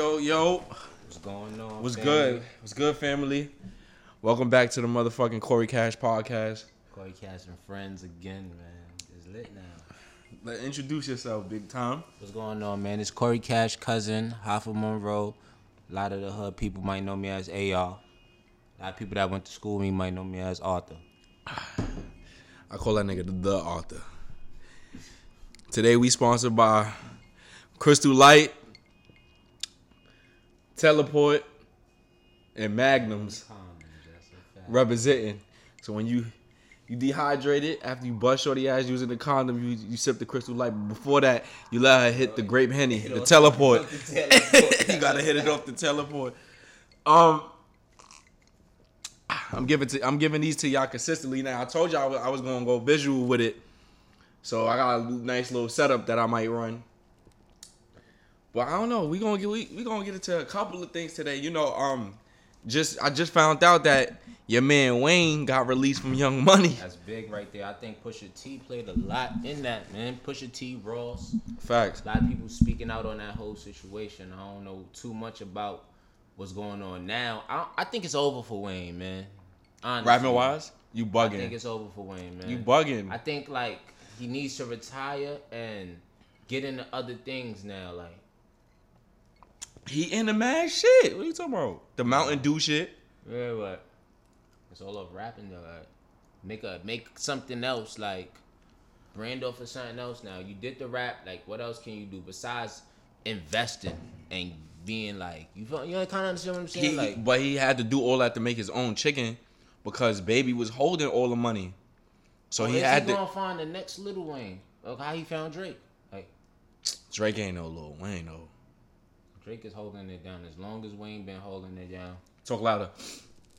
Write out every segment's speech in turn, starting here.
yo, yo. What's going on? What's family? good? What's good, family? Welcome back to the motherfucking Corey Cash podcast. Corey Cash and friends again, man. It's lit now. Introduce yourself, big time. What's going on, man? It's Corey Cash cousin, half of Monroe. A lot of the hood people might know me as AR. A lot of people that went to school with me might know me as Arthur. I call that nigga the, the author. Today we sponsored by Crystal Light, Teleport, and Magnums representing. So when you you dehydrated after you bust shorty ass using the condom, you you sip the Crystal Light. But before that, you let her hit the grape henny, the teleport. you gotta hit it off the teleport. Um, I'm giving to I'm giving these to y'all consistently. Now I told y'all I was, I was gonna go visual with it, so I got a nice little setup that I might run. But I don't know. We gonna get we, we gonna get into a couple of things today. You know, um, just I just found out that your man Wayne got released from Young Money. That's big right there. I think Pusha T played a lot in that, man. Pusha T, Ross. Facts. A lot of people speaking out on that whole situation. I don't know too much about what's going on now. I, I think it's over for Wayne, man. Honestly. Rapping wise, you bugging. I think it's over for Wayne, man. You bugging. I think like he needs to retire and get into other things now. Like He in the mad shit. What are you talking about? The Mountain Dew shit. yeah, what? It's all of rapping though. Like, make a make something else like brand off of something else. Now you did the rap. Like what else can you do besides investing and being like you feel you know, kind of understand what I'm saying? He, like but he had to do all that to make his own chicken because baby was holding all the money. So he had he to. gonna find the next Little Wayne? Like how he found Drake? Like Drake ain't no Lil Wayne though. Drake is holding it down as long as Wayne been holding it down. Talk louder.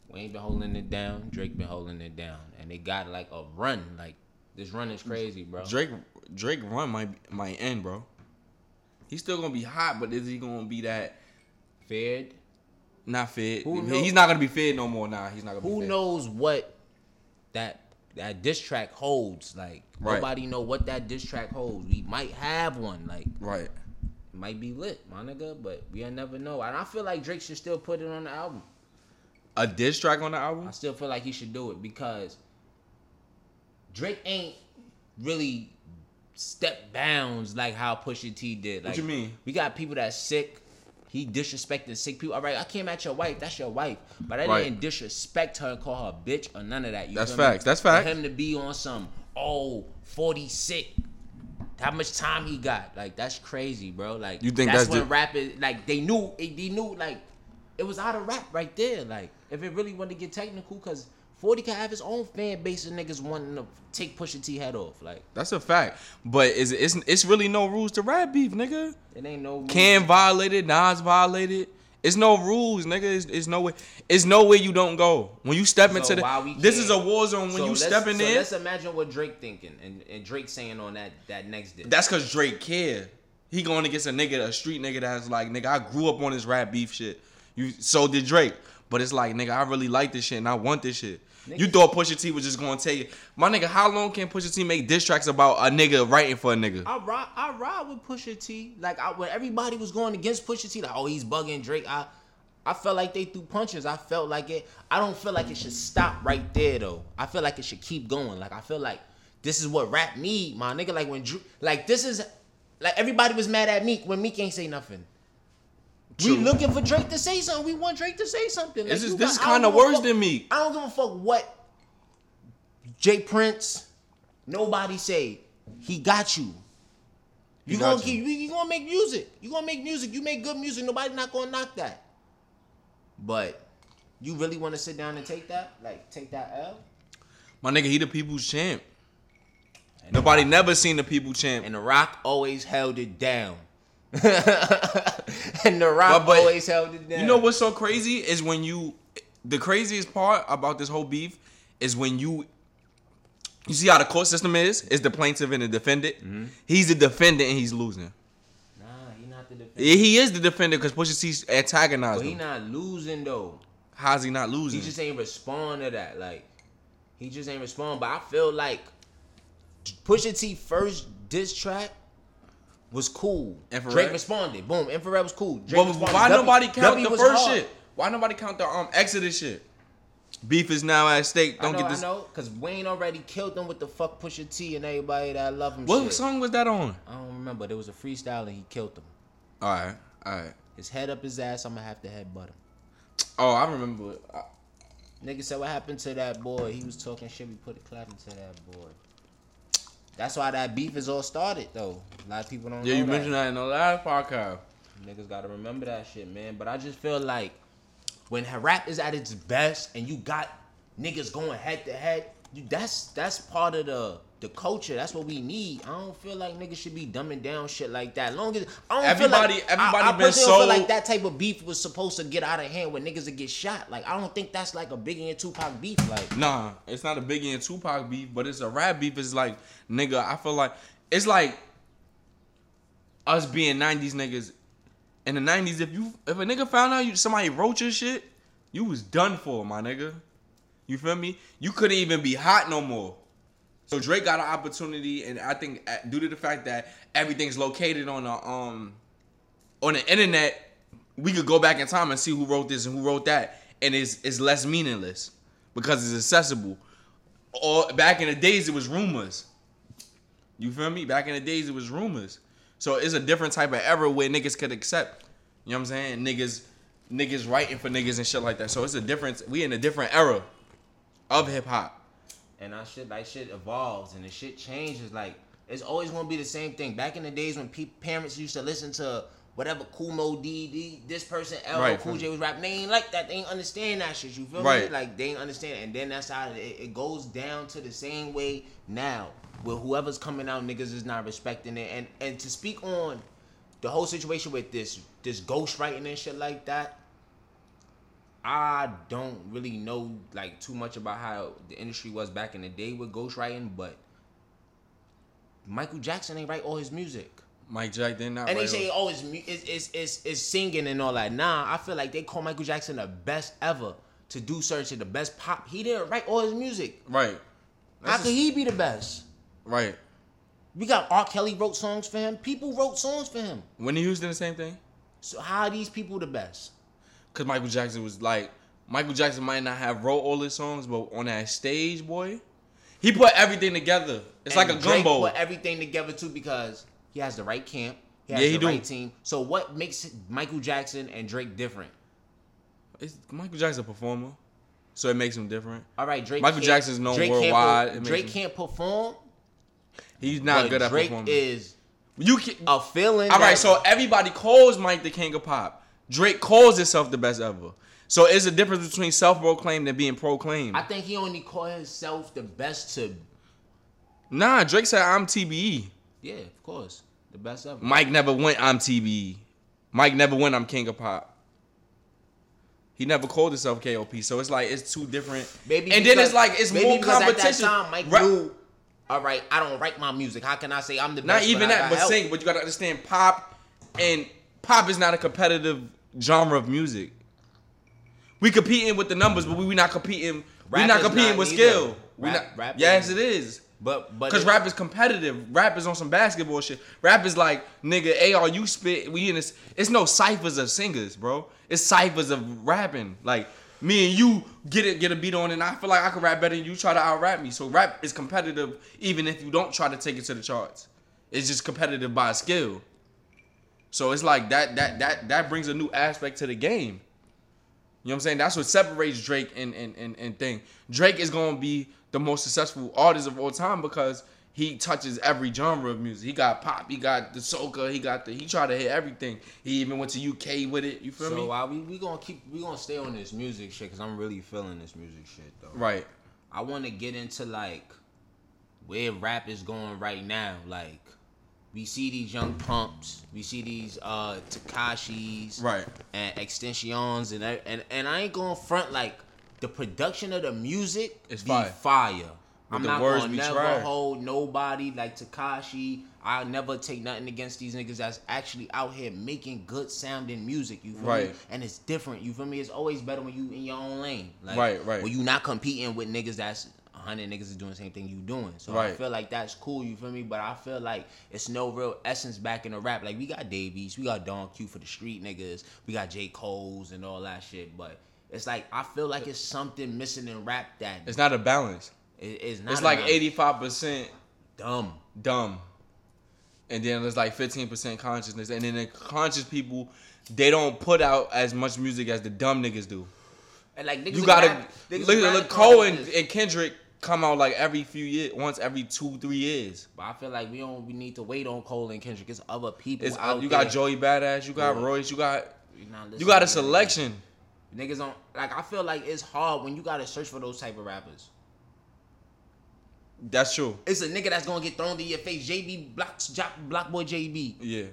Wayne been holding it down. Drake been holding it down, and they got like a run. Like this run is crazy, bro. Drake Drake run might might end, bro. He's still gonna be hot, but is he gonna be that Fed. not fit? Who knows? He's not gonna be fed no more. Nah, he's not gonna. be Who knows what that that diss track holds? Like Right. nobody know what that diss track holds. We might have one. Like Right. Might be lit, my nigga, but we'll never know. And I feel like Drake should still put it on the album. A diss track on the album? I still feel like he should do it because Drake ain't really step bounds like how Pusha T did. Like, What you mean? We got people that's sick. He disrespected sick people. All right, I came at your wife. That's your wife. But I Right. didn't disrespect her and call her a bitch or none of that. You That's facts. me? facts. That's For him to be on some, oh, 40 sick. How much time he got? Like, that's crazy, bro. Like, You think that's, that's when rap is, like, they knew, they knew, like, it was out of rap right there. Like, if it really wanted to get technical, because 40 can have his own fan base of niggas wanting to take Pusha T head off. Like, That's a fact. But is it's it's really no rules to rap beef, nigga. it ain't no. Cam violated, Nas violated. It's no rules, nigga. It's, it's no way. It's no way you don't go when you step into the. This is a war zone when So you let's- step in so there. Let's imagine what Drake thinking and, and Drake saying on that that next day. That's cause Drake care. He going against a nigga, a street nigga that's like, nigga, I grew up on this rap beef shit. You so did Drake. But it's like, nigga, I really like this shit and I want this shit. You Niggas- thought Pusha T was just gonna take it. My nigga, how long can Pusha T make diss tracks about a nigga writing for a nigga? I ride, I ride with Pusha T. Like I, when everybody was going against Pusha T, like oh he's bugging Drake. I, I felt like they threw punches. I felt like it. I don't feel like it should stop right there though. I feel like it should keep going. Like I feel like this is what rap need, my nigga. Like when Dr- like this is like everybody was mad at Meek when Meek ain't say nothing. True. We looking for Drake to say something. We want Drake to say something. Like, This is this is got- I don't kind of worse than me. I don't give a fuck what J. Prince, nobody say. He got you. You got gonna you. keep you gonna make music. You gonna make music. You make good music. Nobody not gonna knock that. But you really want to sit down and take that? Like take that L? My nigga, he the people's champ. And Nobody never seen the people champ. and the Rock always held it down. and the Rock But- but always held it down. You know what's so crazy is when you, the craziest part about this whole beef is when you, you see how the court system is. Is the plaintiff and the defendant. Mm-hmm. He's the defendant and he's losing. Nah, he not the defender. Yeah, He is the defendant because Pusha T's antagonized But he him. not losing though. How's he not losing? He just ain't respond to that. Like he just ain't respond. But I feel like Pusha T first diss track was cool. Infrared? Drake responded. Boom. Infrared was cool. Drake responded. why W- nobody count W the first hard. shit? Why nobody count the um Exodus shit? Beef is now at stake. Don't know, get this. I know, cause Wayne already killed them with the fuck Pusha T and everybody that love him. What shit. song was that on? I don't remember. There was a freestyle and he killed them. All right, all right. His head up his ass. I'ma have to headbutt him. Oh, I remember. I- Nigga said, what happened to that boy? He was talking shit. We put a clap into that boy. That's why that beef is all started, though. A lot of people don't Yeah, you that. mentioned that in the last podcast. Niggas gotta remember that shit, man. But I just feel like when rap is at its best and you got niggas going head to head, you that's that's part of the the culture. That's what we need. I don't feel like niggas should be dumbing down shit like that. Long as I don't Everybody- feel like everybody I, I been so- feel like that type of beef was supposed to get out of hand when niggas would get shot. Like I don't think that's like a Biggie and Tupac beef. Like Nah, it's not a Biggie and Tupac beef, but it's a rap beef. It's like, nigga, I feel like it's like us being '90s niggas. In the '90s, if you if a nigga found out you somebody wrote your shit, you was done for, my nigga. You feel me? You couldn't even be hot no more. So Drake got an opportunity, and I think uh, due to the fact that everything's located on the um on the internet, we could go back in time and see who wrote this and who wrote that, and it's it's less meaningless because it's accessible. Or back in the days, it was rumors. You feel me? Back in the days, it was rumors. So it's a different type of era where niggas could accept. You know what I'm saying? Niggas, niggas writing for niggas and shit like that. So it's a difference. We in a different era of hip hop. And that shit like shit evolves and the shit changes. Like it's always gonna be the same thing. Back in the days when pe- parents used to listen to whatever Kool Moe Dee, D this person L Right. Cool J was rapping, they ain't like that. They ain't understand that shit. You feel me? Like they ain't understand. And then that's how it, it goes down to the same way now. Where whoever's coming out, niggas is not respecting it. And and to speak on the whole situation with this this ghostwriting and shit like that. I don't really know like too much about how the industry was back in the day with ghostwriting, but Michael Jackson ain't write all his music. Mike Jack did not. And they write say, all- oh, it's, it's, it's, it's singing and all that. Nah, I feel like they call Michael Jackson the best ever to do search the best pop. He didn't write all his music. right. How That's could he be the best? Right. We got R. Kelly wrote songs for him. People wrote songs for him. Whitney Houston, the same thing. So how are these people the best? Cause Michael Jackson was like Michael Jackson might not have wrote all his songs, but on that stage, boy, he put everything together. It's like a Drake gumbo. Put everything together too because he has the right camp. He has Yeah, he the do. right team. So what makes Michael Jackson and Drake different? It's, Michael Jackson's a performer, so it makes him different. All right, Drake. Michael can't- Jackson's known Drake can't worldwide. makes Drake him- can't perform. He's not good at Drake performing. Drake is you can. a feeling. all right, so everybody calls Mike the king of pop. Drake calls himself the best ever. So it's a difference between self-proclaimed and being proclaimed. I think he only called himself the best to. nah, Drake said I'm TBE. Yeah, of course, the best ever. Mike never went I'm TBE. Mike never went I'm king of pop. He never called himself KOP. So it's like it's two different. Maybe and then it's like it's maybe more because competition. At that time, Mike knew. All right, I don't write my music. How can I say I'm the best? Not even that, but help? sing. But you gotta understand, pop and pop is not a competitive genre of music. We competing with the numbers, but we, we not competing. We not competing not with either. skill. We Rap- not, rap yes, is- it is. But but Cause it- rap is competitive. Rap is on some basketball shit. Rap is like nigga, AR you spit. We in this. It's no ciphers of singers, bro. It's ciphers of rapping. Like me and you get it, get a beat on, and I feel like I can rap better than you. Try to out rap me. So rap is competitive, even if you don't try to take it to the charts. It's just competitive by skill. So it's like that. That that that brings a new aspect to the game. You know what I'm saying? That's what separates Drake and and and, and thing. Drake is gonna be the most successful artist of all time because he touches every genre of music. He got pop, he got the soca, he got the he tried to hit everything. He even went to UK with it. You feel So me? while we we gonna keep we gonna stay on this music shit because I'm really feeling this music shit though. right. I want to get into like where rap is going right now. Like we see these young pumps, we see these uh Tekashis, Right. and extensions, and I- and and I ain't going front like the production of the music is fire. fire. I'm the not words gonna never hold nobody like Tekashi. I'll never take nothing against these niggas that's actually out here making good sounding music. You feel me? And it's different. You feel me? It's always better when you in your own lane. Like, Right, right. When you not competing with niggas that's hundred niggas is doing the same thing you doing. So I feel like that's cool. You feel me? But I feel like it's no real essence back in the rap. Like we got Dave East, we got Don Q for the street niggas, we got J Cole's and all that shit. But it's like I feel like it's something missing in rap that It's not a balance. it- it's not. It's like eighty five percent dumb. dumb, and then there's like fifteen percent consciousness, and then the conscious people they don't put out as much music as the dumb niggas do. And like niggas You gotta look look Cole and, and Kendrick come out like every few years, once every two three years. But I feel like we don't. We need to wait on Cole and Kendrick. It's other people It's uh, out you there. got Joey Badass, you got Yeah. Royce, you got you got a selection. Niggas don't like. I feel like it's hard when you gotta search for those type of rappers. That's true. It's a nigga that's gonna get thrown to your face. JB Block, Jock, BlocBoy JB Yeah.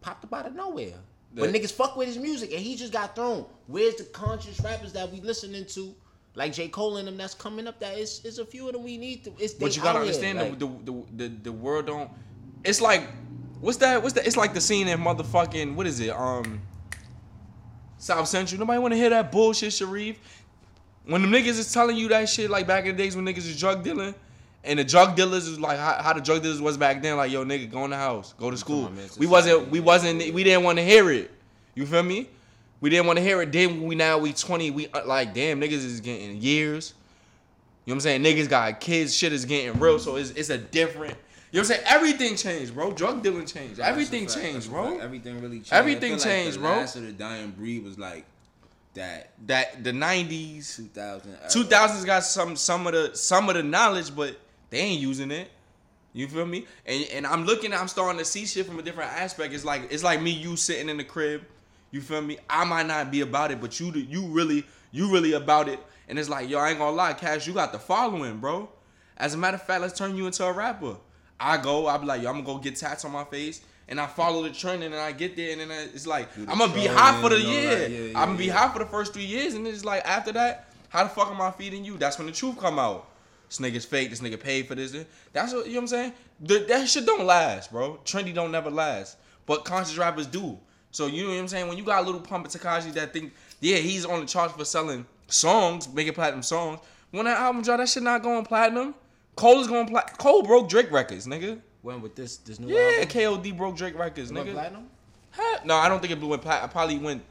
popped up out of nowhere. That- But niggas fuck with his music and he just got thrown. Where's the conscious rappers that we listening to? Like J. Cole and them that's coming up that is is a few of them we need to it's But you gotta understand like- the, the, the the the world don't. It's like, what's that? What's that? It's like the scene in motherfucking what is it? Um, South Central. Nobody want to hear that bullshit, Sharif. When the niggas is telling you that shit, like back in the days when niggas is drug dealing, and the drug dealers is like how, how the drug dealers was back then. Like yo, nigga, go in the house, go to school. on, man, We wasn't, we wasn't, we didn't want to hear it. You feel me? We didn't want to hear it. Then we now we twenty. We uh, like damn niggas is getting years. You know what I'm saying? Niggas got kids, shit is getting real, so it's, it's a different. You know what I'm saying? Everything changed, bro. Drug dealing changed. Everything That's fact. changed, bro. Everything really changed. Everything like changed, the bro. Last of the dying breed was like that That the '90s, 2000. era. 2000s got some some of the some of the knowledge, but they ain't using it. You feel me? And and I'm looking, I'm starting to see shit from a different aspect. It's like it's like me, you sitting in the crib. You feel me? I might not be about it, but you you really you really about it. And it's like yo, I ain't gonna lie, Cash, you got the following, bro. As a matter of fact, let's turn you into a rapper. I go, I be like, yo, I'm gonna go get tats on my face. And I follow the trend, and then I get there, and then it's like I'm gonna be hot for the year. Yeah, yeah, I'm gonna be hot for the first three years, and then it's like after that, how the fuck am I feeding you? That's when the truth come out. This nigga's fake. This nigga paid for this. That's what you know what I'm saying. That shit don't last, bro. Trendy don't never last, but conscious rappers do. So you know what I'm saying. When you got a little pump of Tekashi that think, yeah, he's on the charts for selling songs, making platinum songs. When that album drop, that shit not going platinum. Cole is going platinum. Cole broke Drake records, nigga. when with this this new Yeah, album. KOD broke Drake records, It nigga. platinum? Huh? No, I don't think it blew in plat. I probably went.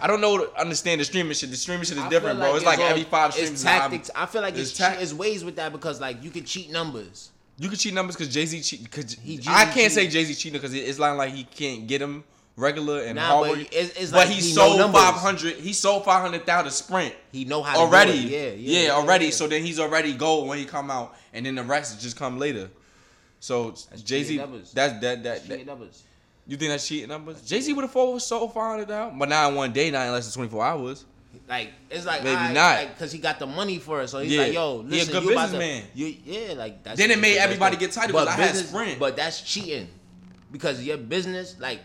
I don't know. Understand the streaming shit. The streaming shit is I different, feel bro. It's like all- every five streams. It's is an album. tactics. I feel like it's, It's tac- it's ways with that because like you can cheat numbers. You can cheat numbers because Jay Z cheat. Cause I can't say. Jay Z cheating because it's like like he can't get him regular and Nah, hard but it's- it's but like he, he sold five hundred. He sold five hundred thousand sprint He know how to do already. it. Yeah, yeah, yeah, already. yeah. So then he's already gold when he come out, and then the rest just come later. So Jay Z, that's that that. That numbers. you think that's cheating numbers? Jay Z would have sold five hundred thousand, but not in one day, not in less than twenty four hours. Like it's like Maybe not. like, cause he got the money for it. So he's Yeah. like, yo, listen, good you about to- businessman. You, yeah, like that's. Then it made everybody get but because I had business- Sprint. But that's cheating, because your business, like,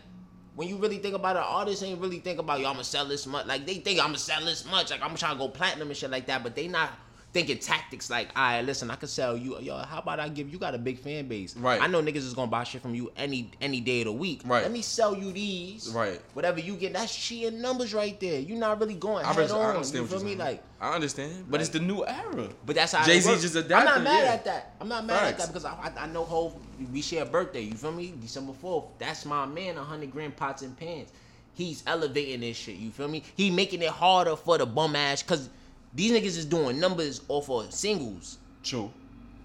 when you really think about it, artists ain't really think about yo, I'm gonna sell this much. Like they think I'm gonna sell this much. Like I'm trying to go platinum and shit like that. But they not thinking tactics like, all right, listen, I can sell you. Yo, how about I give you got a big fan base? Right. I know niggas is gonna buy shit from you any any day of the week. Right. Let me sell you these. Right. Whatever you get, that's cheating numbers right there. You're not really going I, head I on. understand You feel me? saying. Like. I understand, but it's the new era. But that's how Jay-Z works. just I'm not mad yeah. at that. I'm not mad at that because I, I, I know Hov. We share a birthday. You feel me? December fourth. That's my man. hundred grand pots and pans. He's elevating this shit. You feel me? He making it harder for the bum ass because these niggas is doing numbers off of singles. True.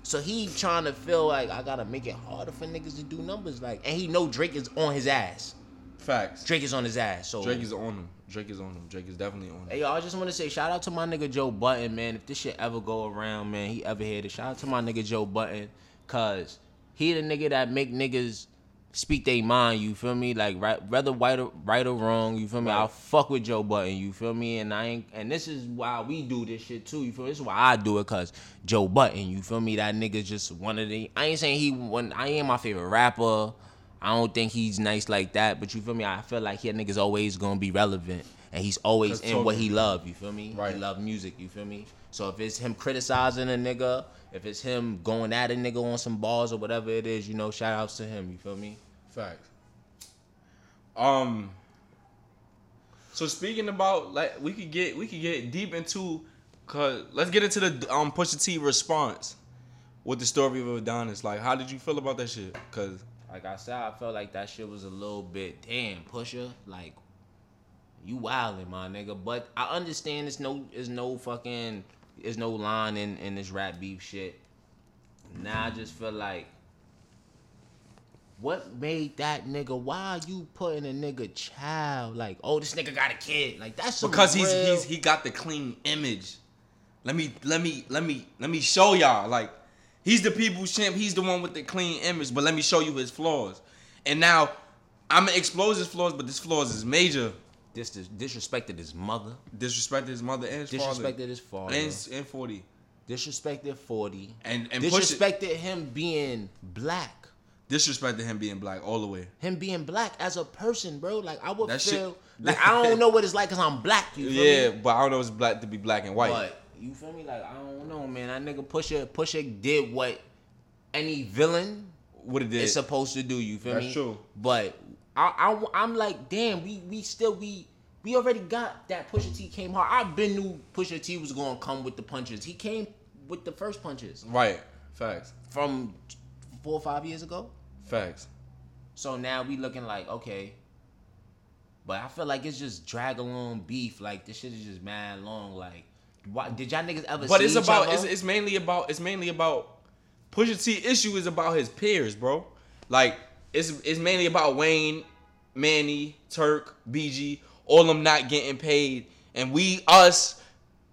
So he trying to feel like I gotta make it harder for niggas to do numbers. Like, and he know Drake is on his ass. Facts. Drake is on his ass. So Drake is on him. Drake is on him. Drake is definitely on him. Hey, yo, I just want to say shout out to my nigga Joe Budden, man. If this shit ever go around, man, he ever hear this. Shout out to my nigga Joe Budden, cause he the nigga that make niggas speak their mind. You feel me? Like right, whether right or right or wrong. You feel me? Right. I'll fuck with Joe Budden. You feel me? And I ain't. And this is why we do this shit too. You feel me? This is why I do it, cause Joe Budden. You feel me? That nigga just one of the. I ain't saying he one. I ain't my favorite rapper. I don't think he's nice like that, but you feel me? I feel like that nigga's always gonna be relevant, and he's always in what he love. You feel me? Right. He love music. You feel me? So if it's him criticizing a nigga, if it's him going at a nigga on some balls or whatever it is, you know, shout outs to him. You feel me? Facts. Um. So speaking about like we could get we could get deep into cause let's get into the um Pusha T response. with the story of Adonis. Like, how did you feel about that shit? Cause Like I said, I felt like that shit was a little bit damn pusher. Like you wildin', my nigga. But I understand it's no it's no fucking there's no line in, in this rap beef shit. Now I just feel like what made that nigga? Why are you putting a nigga child? Like, oh, this nigga got a kid. Like that's because he's real- he's he got the clean image. Let me let me let me let me show y'all. Like he's the people's champ. He's the one with the clean image. But let me show you his flaws. And now I'm gonna expose his flaws, but this flaws is major. Dis- disrespected his mother, Disrespected his mother and his father. disrespected his father, and, and 40. disrespected forty, And and disrespected him being black. Disrespected him being black all the way. him being black as a person, bro. Like I would That shit- feel like I don't know what it's like because I'm black. You feel Yeah, me? but I don't know if it's black to be black and white. But you feel me? Like I don't know, man. That nigga Pusha Pusha did what any villain what it did. is supposed to do. You feel That's me? That's true. But I, I I'm like, damn, we we still we. We already got that Pusha T came hard. I've been knew Pusha T was gonna come with the punches. He came with the first punches right. Facts. from four or five years ago. Facts. So now we looking like okay, but I feel like it's just drag along beef. Like this shit is just mad long. Like, why did y'all niggas ever? But see it's about it's, it's mainly about it's mainly about Pusha T issue is about his peers, bro. Like it's it's mainly about Wayne, Manny, Turk, BG, all them not getting paid, and we us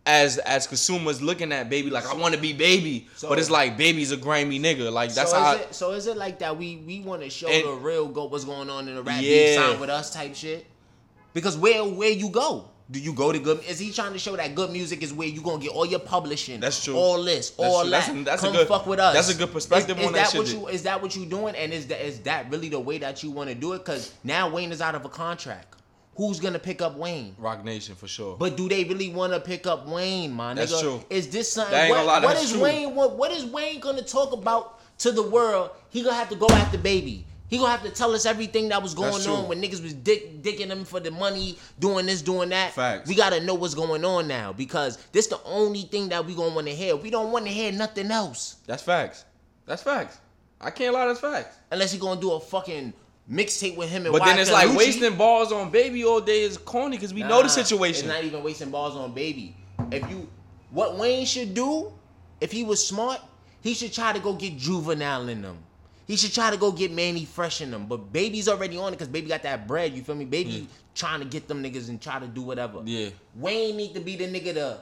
as as consumers looking at baby like I want to be baby, So- but it's like baby's a grimy nigga. Like that's so how. is it, so is it like that? We we want to show And- the real go what's going on in the rap Yeah. sign with us type shit. Because where where you go? Do you go to good? Is he trying to show that good music is where you gonna get all your publishing? That's true. All this, That's all true. that. That's- that's a Come good- fuck with us. that's a good perspective is, is on that what shit. you is that what you doing? And is that is that really the way that you want to do it? Because now Wayne is out of a contract. Who's gonna pick up Wayne? Roc Nation for sure. But do they really want to pick up Wayne, my That's nigga? true. Is this something? That ain't What, lie, what that's is true. Wayne? What, what is Wayne gonna talk about to the world? He gonna have to go after baby. He gonna have to tell us everything that was going on when niggas was dick, dicking him for the money, doing this, doing that. Facts. We gotta know what's going on now because this the only thing that we gonna want to hear. We don't want to hear nothing else that's facts. That's facts. I can't lie. That's facts. unless he gonna do a fucking mixtape with him and But then it's like wasting balls on baby all day is corny because we know the Nah, situation. It's not even wasting balls on baby. If you, what Wayne should do, if he was smart, he should try to go get juvenile in them. He should try to go get Mannie Fresh in them. But baby's already on it because baby got that bread. You feel me? Baby mm. trying to get them niggas and try to do whatever. Yeah. Wayne need to be the nigga to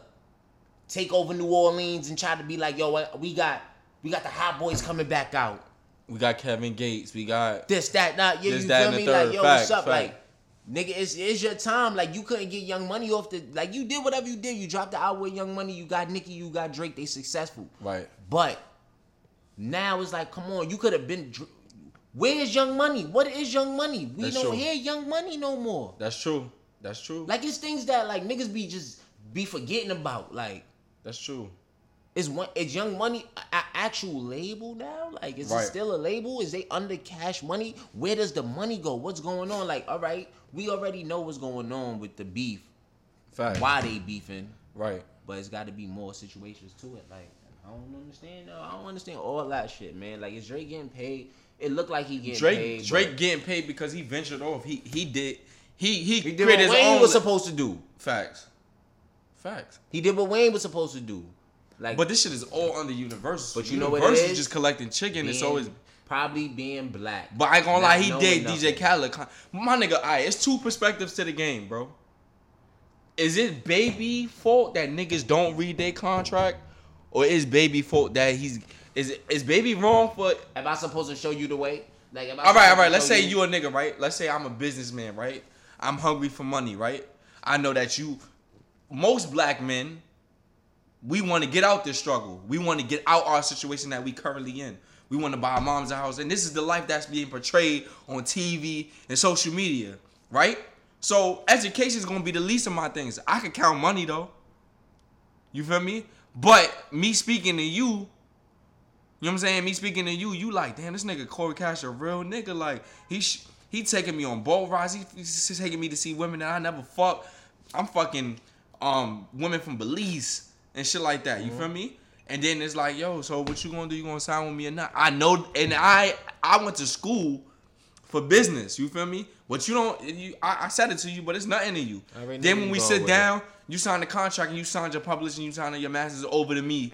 take over New Orleans and try to be like, yo, we got, we got the hot boys coming back out. We got Kevin Gates. We got This, that, not yeah, This, you that, feel me? Like, yo, Fact, what's up? fact. Like, nigga, it's, it's your time. Like, you couldn't get Young Money off the. Like, you did whatever you did. You dropped the out with Young Money. You got Nicki. You got Drake. They successful. right. But now it's like, come on, you could have been. Dr- Where's Young Money? What is Young Money? We That's don't true. hear Young Money no more. That's true. That's true. Like, it's things that like niggas be just be forgetting about. Like, That's true. is one is Young Money a, a actual label now? Like, is Right. it still a label? Is they under Cash Money? Where does the money go? What's going on? Like, all right, we already know what's going on with the beef. Fact. Why they beefing? Right. But it's got to be more situations to it. Like, I don't understand. No, I don't understand all that shit, man. Like, is Drake getting paid? It looked like he getting Drake paid. Drake but getting paid because he ventured off. He he did he he, he did what his Wayne own was supposed to do. facts. Facts. He did what Wayne was supposed to do. Like, But this shit is all under Universal. But you know what it Universal is? just collecting chicken. It's always. probably being black. But I ain't gonna lie, he did nothing. DJ Khaled. My nigga, alright, it's two perspectives to the game, bro. Is it baby fault that niggas don't read their contract, or is baby fault that he's is is baby wrong for Am I supposed to show you the way? Like, am I All right, all right. Let's say you a nigga, right? Let's say I'm a businessman, right? I'm hungry for money, right? I know that you, most black men, we want to get out this struggle. We want to get out our situation that we currently in. We want to buy our moms a house, and this is the life that's being portrayed on TV and social media, right? So education is gonna be the least of my things. I can count money though. You feel me? But me speaking to you, you know what I'm saying? Me speaking to you, you like, damn, this nigga Corey Cash a real nigga. Like, he sh- he taking me on boat rides. He, he's taking me to see women that I never fuck. I'm fucking um women from Belize and shit like that. You feel me? And then it's like, yo, so what you gonna do? You gonna sign with me or not? I know, and I I went to school for business. You feel me? But you don't. You, I, I said it to you, but it's nothing to you. I already know Then when we sit down, you sign the contract and you signed your publishing, you signed your masters over to me.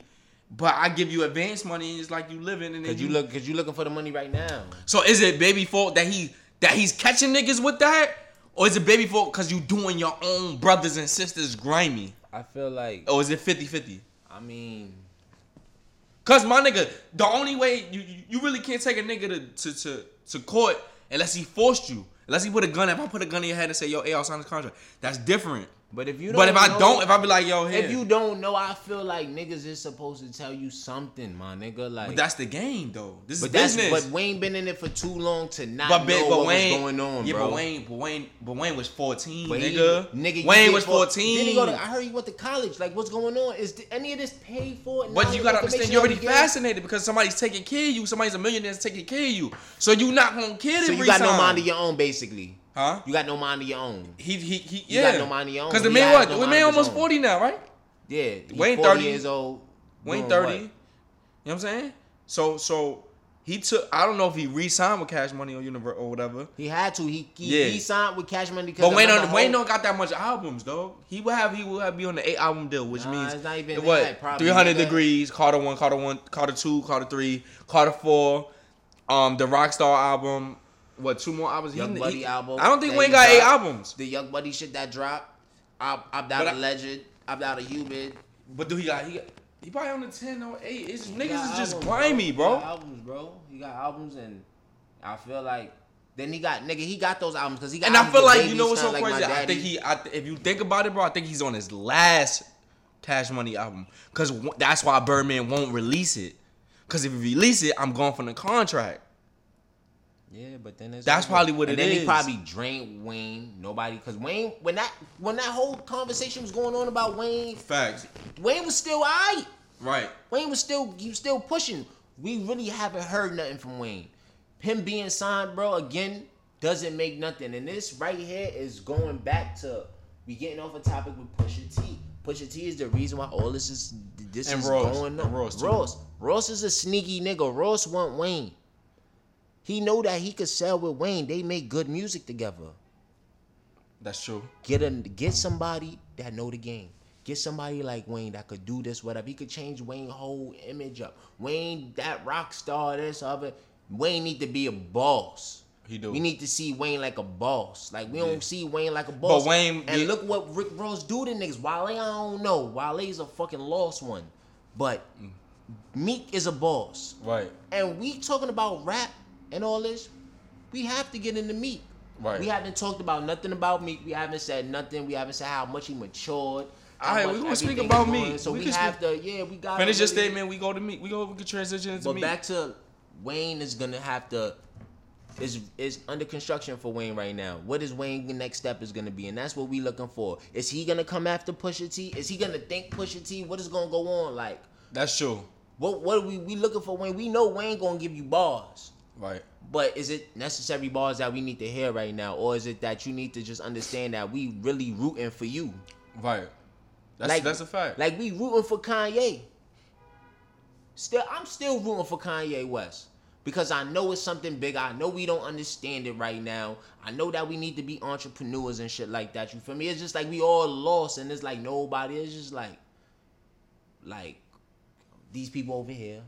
But I give you advance money and it's like you living and then Cause you look, cause you looking for the money right now. So is it baby fault that he that he's catching niggas with that, or is it baby fault because you doing your own brothers and sisters grimy, I feel like, or is it 50-50? I mean, Cause my nigga, the only way you you- you really can't take a nigga to to to, to court unless he forced you, unless he put a gun. If I put a gun in your head and say, "Yo, hey, I'll sign this contract," that's different. But if you, don't But if I know- don't, if I be like, "Yo, here," if you don't know, I feel like niggas is supposed to tell you something, my nigga. Like, but that's the game though. This is but that's business. but Wayne been in it for too long to not But, know but what Wayne, was going on, yeah, bro. but Wayne, but Wayne, but Wayne was fourteen, Wayne- nigga. nigga, Wayne was fourteen. Then he go to, I heard he went to college. Like, what's going on? Is th- any of this paid for? But you gotta understand, you're already fascinated because somebody's taking care of you. Somebody's a millionaire that's taking care of you. So you not gonna care So you got no mind of your own, basically. Huh? You got no mind of your own. He he he You yeah. got no mind of your own. Cause the He man what? no the man almost forty now, right? Yeah, Wayne 40 30. years old. Wayne thirty. what? You know what I'm saying? So so he took. I don't know if he re-signed with Cash Money or Universe or whatever. He had to. He he, Yeah. he signed with Cash Money because But Wayne don't, Wayne don't got that much albums though. He will have he will have be on the eight album deal, which Nah, means it's not even what three hundred degrees, Carter one, Carter one, Carter two, Carter three, Carter four, um, the Rockstar album. What two more albums? Young he, Buddy he- album I don't think Wayne got eight albums. the Young Buddy shit that dropped. I'm, I've But I- a legend. I've a human. But do he got he got, he probably on the ten or eight. It's He niggas got is just albums, grimy, He bro. got albums, bro. He got albums, and I feel like then he got nigga. He got those albums because he got. And I feel like you know what's so Like crazy. I think he, I, if you think about it, bro, I think he's on his last Cash Money album because that's why Birdman won't release it. Because if he release it, I'm going from the contract. Yeah, but then it's That's probably what and it then is. he probably drained Wayne. Nobody, because Wayne, when that when that whole conversation was going on about Wayne, Facts. Wayne was still alright. Right. Wayne was still he was still pushing. We really haven't heard nothing from Wayne. Him being signed, bro, again doesn't make nothing. And this right here is going back to we getting off a topic with Pusha T. Pusha T is the reason why all this is this And is Ross. going on. Ross. Ross, Ross is a sneaky nigga. Ross want Wayne. He know that he could sell with Wayne. They make good music together. That's true. Get a get somebody that know the game. Get somebody like Wayne that could do this, whatever. He could change Wayne whole image up. Wayne, that rock star, this other. Wayne need to be a boss. He do. We need to see Wayne like a boss. Like we don't see Wayne like a boss. But Wayne- and yeah. look what Rick Ross do to niggas. Wale, I don't know. Wale's a fucking lost one, but mm. Meek is a boss. Right. And we talking about rap and all this. We have to get into Meek. Right. We haven't talked about nothing about Meek. We haven't said nothing. We haven't said how much he matured. how Alright, we gonna speak about. Meek. So We we, have to, yeah, we got Finish your statement. We go to meet. We go. We can transition into But meet. back to Wayne is gonna have to is is under construction for Wayne right now. What is Wayne next step is gonna be, and that's what we looking for. Is he gonna come after Pusha T? Is he gonna think Pusha T? What is gonna go on? Like That's true. what what are we we looking for Wayne? We know Wayne gonna give you bars. Right. But is it necessary bars that we need to hear right now, or is it that you need to just understand that we really rooting for you? Right. That's like that's a fact. Like we rooting for Kanye. Still, I'm still rooting for Kanye West because I know it's something big. I know we don't understand it right now. I know that we need to be entrepreneurs and shit like that. You feel me? It's just like we all lost, and it's like nobody. It's just like, like these people over here,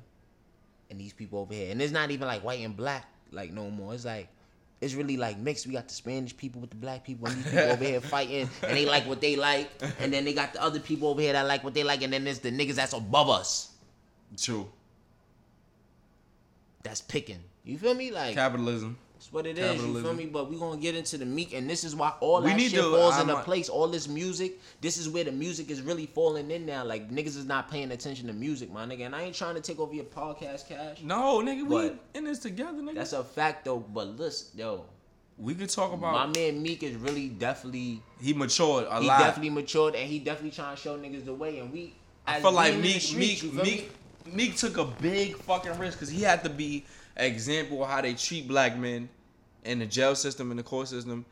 and these people over here, and it's not even like white and black like no more. It's like. It's really like mixed. We got the Spanish people with the black people, and these people over here fighting, and they like what they like, and then they got the other people over here that like what they like, and then there's the niggas that's above us true. that's picking. You feel me? Like Capitalism. That's what it is. You feel me? But we gonna get into the meek, and this is why all We that need shit to- falls I into place. All this music, this is where the music is really falling in now. Like niggas is not paying attention to music, my nigga. And I ain't trying to take over your podcast, cash. No, nigga, we in this together, nigga. That's a fact though. But listen, yo, we could talk about my man Meek is really definitely he matured a he lot. He definitely matured, and he definitely trying to show niggas the way. And we, I feel like being in the Meek, streets, Meek? Meek, Meek took a big fucking risk because he had to be example of how they treat black men in the jail system, in the court system.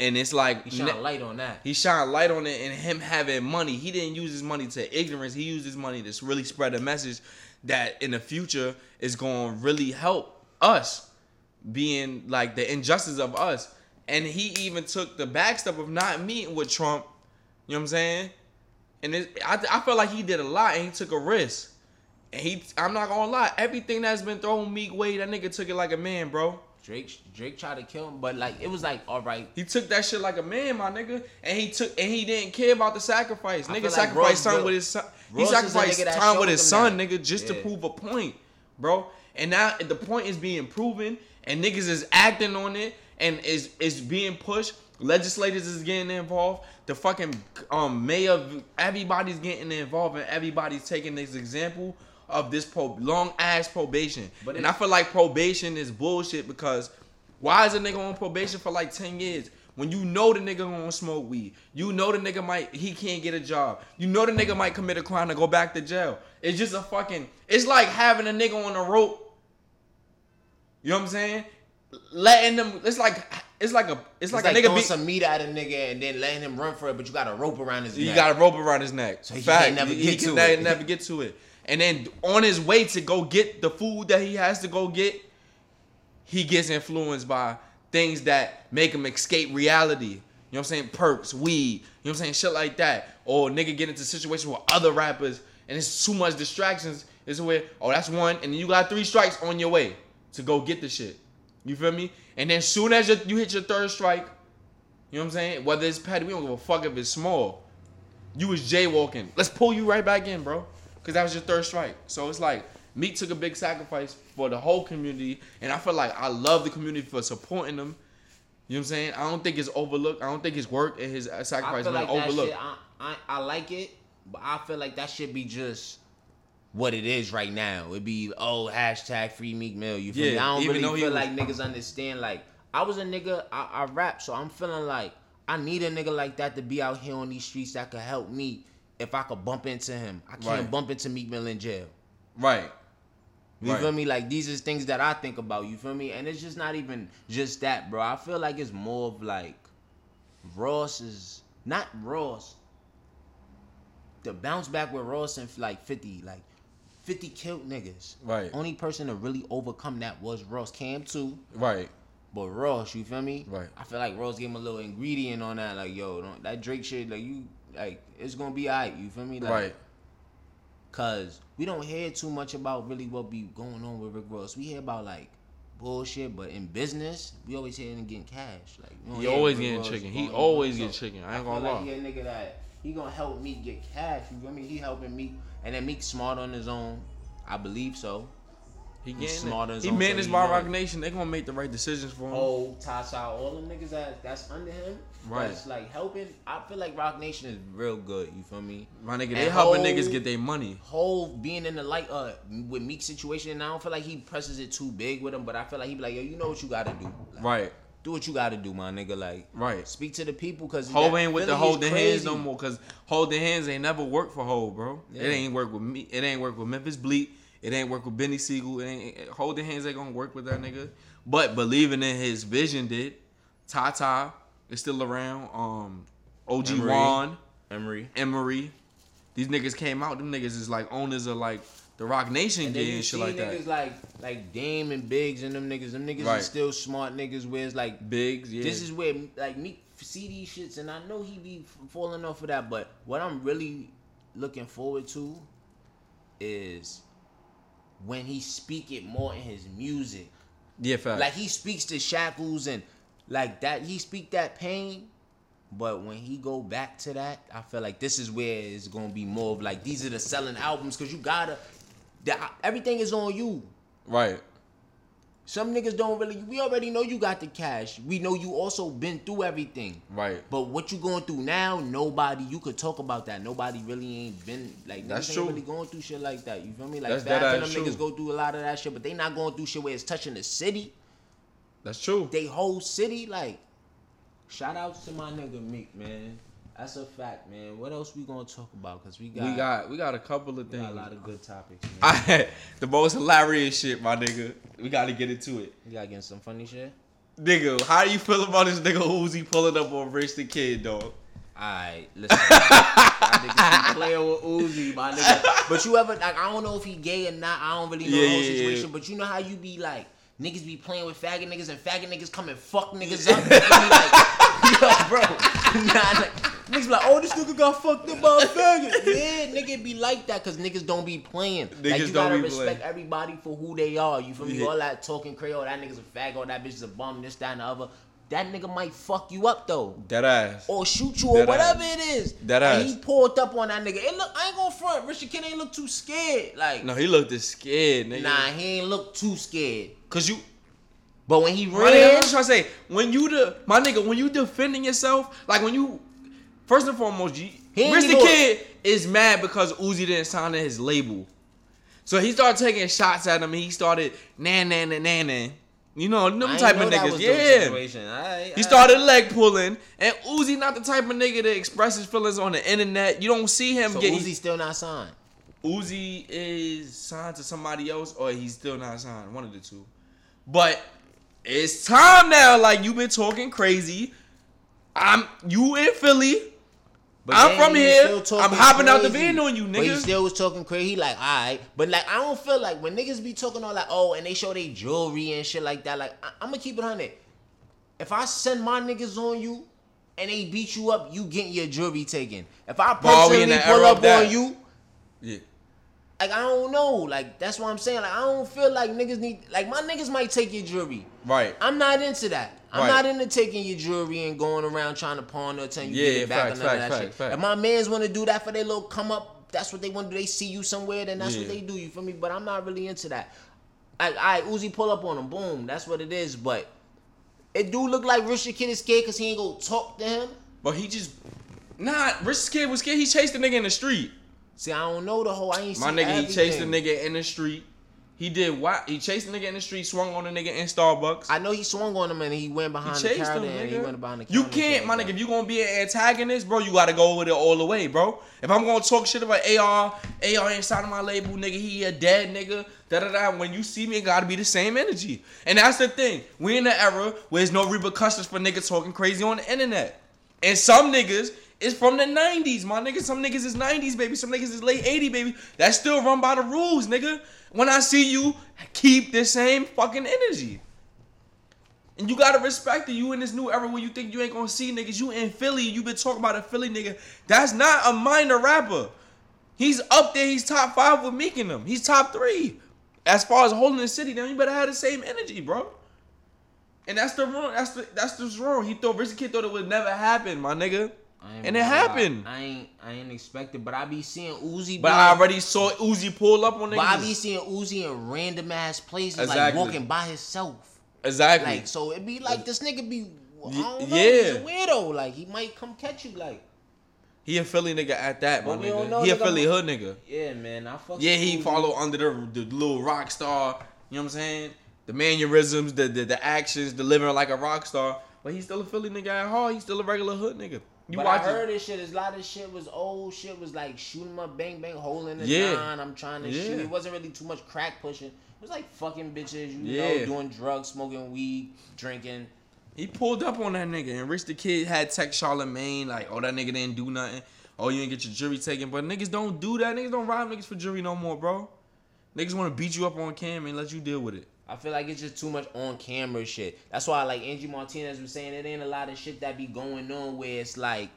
and it's like He shine light on that. he shine light on it and him having money. He didn't use his money to ignorance. He used his money to really spread a message that in the future is going to really help us being like the injustice of us. And he even took the backstep of not meeting with Trump. You know what I'm saying? And it, I, I felt like he did a lot and he took a risk. He, I'm not gonna lie, everything that's been thrown Meek way, that nigga took it like a man, bro. Drake Drake tried to kill him, but like it was like all right. He took that shit like a man, my nigga, and he took and he didn't care about the sacrifice. I Nigga like sacrificed time with his son. He is a sacrificed time with his son, that. nigga, just to prove a point, bro. And now the point is being proven, and niggas is acting on it, and is is being pushed. Legislators is getting involved. The fucking um mayor, everybody's getting involved, and everybody's taking this example of this pro- long ass probation. But and I feel like probation is bullshit because why is a nigga on probation for like 10 years? When you know the nigga gonna smoke weed, you know the nigga might he can't get a job. You know the nigga might commit a crime and go back to jail. It's just a fucking it's like having a nigga on a rope. You know what I'm saying? Letting them it's like it's like a it's, It's like, like, a nigga throwing be, some meat at a nigga and then letting him run for it, but you got a rope around his you neck. got a rope around his neck. So he Fact. can't never get he can to ne- it. never get to it. And then on his way to go get the food that he has to go get, he gets influenced by things that make him escape reality. You know what I'm saying? Perks, weed, you know what I'm saying? Shit like that. Or nigga get into situations with other rappers and it's too much distractions. It's where, oh, that's one, and then you got three strikes on your way to go get the shit. You feel me? And then soon as you, you hit your third strike, you know what I'm saying? Whether it's petty, we don't give a fuck if it's small. You was jaywalking. Let's pull you right back in, bro. Cause that was your third strike. So it's like Meek took a big sacrifice for the whole community, and I feel like I love the community for supporting them. You know what I'm saying? I don't think it's overlooked. I don't think his work and his uh, sacrifice been like overlooked. shit. I, I I like it, but I feel like that should be just what it is right now. It'd be oh hashtag free Meek Mill. You feel me? Yeah, I don't even really feel was- like niggas understand. Like I was a nigga. I, I rap, so I'm feeling like I need a nigga like that to be out here on these streets that could help me if I could bump into him. I can't Right. bump into Meek Mill in jail. right. You Right. feel me? Like these is things that I think about. You feel me? And it's just not even just that, bro. I feel like it's more of like Ross is not Ross. The bounce back with Ross and like 50, like 50 killed niggas. Right. Only person to really overcome that was Ross. Cam too, Right. but Ross, you feel me? Right. I feel like Ross gave him a little ingredient on that. Like, yo, don't, that Drake shit, like you, like it's gonna be alright. You feel me? Like, Right. Cause we don't hear too much about really what be going on with Rick Ross. We hear about like bullshit, but in business, we always hear him getting cash. Like He always getting Ross chicken. He always get chicken. I ain't gonna like lie. He a nigga that he gonna help me get cash. You feel me? He helping me, and then Meek smart on his own. I believe so. He He's getting smart it. on his He managed by Roc. Nation. They gonna make the right decisions for him. Oh, Tasha, all them niggas that that's under him. Right. That's like helping. I feel like Roc Nation is real good. You feel me? My nigga, they helping niggas get their money. whole being in the light uh with Meek situation, and I don't feel like he presses it too big with him, but I feel like he be like, yo, you know what you gotta do. Like, Right. Do what you gotta do, my nigga. Like, Right. speak to the people because Hov ain't with the holding hands no more because holding hands ain't never worked for Hov, bro. Yeah. It ain't work with me. It ain't work with Memphis Bleek. It ain't work with Beanie Sigel. It ain't holding hands ain't gonna work with that nigga. But believing in his vision did. Tata is still around. Um, OG Emory. Juan, Emory. Emory. These niggas came out. Them niggas is like owners of like the Roc Nation And then gear you and shit like niggas that. like like Dame and Biggs and them niggas. Them niggas Right. is still smart niggas. Where it's like Biggs, yeah. this is where like me see these shits, and I know he be falling off of that. But what I'm really looking forward to is when he speak it more in his music. yeah, fact. Like he speaks to shackles and like that. He speak that pain. But when he go back to that, I feel like this is where it's gonna be more of like these are the selling albums because you gotta. That uh, everything is on you. right. Some niggas don't really. We already know you got the cash. We know you also been through everything. Right. But what you going through now? Nobody. You could talk about that. Nobody really ain't been like. That's true. Ain't really going through shit like that. You feel me? Like That's and them ass niggas true. go through a lot of that shit, but they not going through shit where it's touching the city. That's true. They whole city. Like, shout outs to my nigga Meek, man. That's a fact, man. What else we gonna talk about? Cause we got we got we got a couple of we got things. a lot of good topics. Man. I the most hilarious shit, my nigga. We got to get into it. you gotta get some funny shit. Nigga, how you feel about this nigga Uzi pulling up on Rich the Kid, dog? Alright, listen. I niggas keep playing with Uzi, my nigga. But you ever like I don't know if he gay or not. I don't really know Yeah, the whole yeah, yeah. situation. But you know how you be like niggas be playing with faggot niggas and faggot niggas come and fuck niggas up. You like, yo, bro. Nah, like, niggas be like, oh, this nigga got fucked up by a faggot. Yeah, nigga be like that because niggas don't be playing. like Niggas you don't gotta respect playing. everybody for who they are. You feel me? Yeah. All that talking crazy, oh that nigga's a faggot, oh that bitch is a bum, this, that, and the other. That nigga might fuck you up though Dead ass. or shoot you or whatever ass. it is. Dead and ass. he pulled up on that nigga. It look, I ain't gonna front. Rich the Kid ain't look too scared. Like, No, he looked this scared, nigga. nah, he ain't look too scared. Cause you, But when he my nigga, I'm ran, just trying to say, when you the my nigga, when you defending yourself, like when you, first and foremost, you, Rich the Kid is mad because Uzi didn't sign to his label, so he started taking shots at him. He started nan nan nan nan nan. You know, them I type know of that niggas, yeah. situation. Alright, He started leg pulling, and Uzi not the type of nigga to express his feelings on the internet. You don't see him So get Uzi still not signed. Uzi is signed to somebody else, or he's still not signed. One of the two. But it's time now. Like you've been talking crazy. I'm you in Philly. But I'm from he here. I'm hopping out the van on you, But he still was talking crazy. He like, alright. But like, I don't feel like when niggas be talking all like, oh, and they show they jewelry and shit like that. Like, I- I'm gonna keep it on it. If I send my niggas on you and they beat you up, you getting your jewelry taken. If I But are we in personally pull up that? on you, Yeah. Like I don't know. Like that's what I'm saying. Like I don't feel like niggas need. Like my niggas might take your jewelry. Right. I'm not into that. I'm Right. not into taking your jewelry and going around trying to pawn it until you Yeah, get it back facts, and none of facts, that facts, shit. If my mans want to do that for their little come up, that's what they want to do. They see you somewhere, then that's what they do. You feel me? But I'm not really into that. I, I Uzi pull up on him, boom. That's what it is. But it do look like Rich the Kid is scared because he ain't go talk to him. But he just nah. Rich kid was scared. He chased the nigga in the street. See, I don't know the whole. I ain't My nigga, he chased a nigga in the street. He did what? He chased a nigga in the street, swung on a nigga in Starbucks. I know he swung on him and he went He behind the chased counter him, and he went behind the counter. You can't, my nigga. If you gonna be an antagonist, bro, you gotta go with it all the way, bro. If I'm gonna talk shit about AR, AR inside of my label, nigga, he a dead nigga. Da da da. When you see me, it gotta be the same energy. And that's the thing. We in the era where there's no repercussions for niggas talking crazy on the internet. And some niggas is from the 90s, my nigga. Some niggas is 90s, baby. Some niggas is late 80s, baby. That's still run by the rules, nigga. When I see you, keep the same fucking energy. And you gotta respect that You in this new era where you think you ain't gonna see niggas. You in Philly, you been talking about a Philly nigga. That's not a minor rapper. He's up there. He's top five with Meek and them. He's top three. As far as holding the city down, you better have the same energy, bro. And that's the wrong. That's the that's just wrong. He thought Rich the Kid thought it would never happen, my nigga. And it happened. I ain't I ain't expected, but I be seeing Uzi. But be- I already saw Uzi pull up on But I be seeing Uzi in random ass places, like walking by himself. Exactly. Like so, it be like this nigga be. I don't know, he's a yeah. weirdo. Like he might come catch you. Like he a Philly nigga at that, my But we nigga. know, He a. Philly hood nigga. yeah, man, I fuck. Yeah, he follow under the, the little rock star. You know what I'm saying? The mannerisms, the, the the actions, the living like a rock star. But he's still a Philly nigga at heart. He's still a regular hood nigga. You but watch I heard this shit. A lot of shit was old shit. Was like shooting up, bang bang, holding it Yeah. down. I'm trying to Yeah. shoot. It wasn't really too much crack pushing. It was like fucking bitches, you Yeah. know, doing drugs, smoking weed, drinking. He pulled up on that nigga, and Rich the Kid had text Charlemagne like, "Oh, that nigga didn't do nothing. Oh, you didn't get your jury taken." But niggas don't do that. Niggas don't rob niggas for jury no more, bro. Niggas want to beat you up on cam and let you deal with it. I feel like it's just too much on camera shit. That's why like Angie Martinez was saying it ain't a lot of shit that be going on where it's like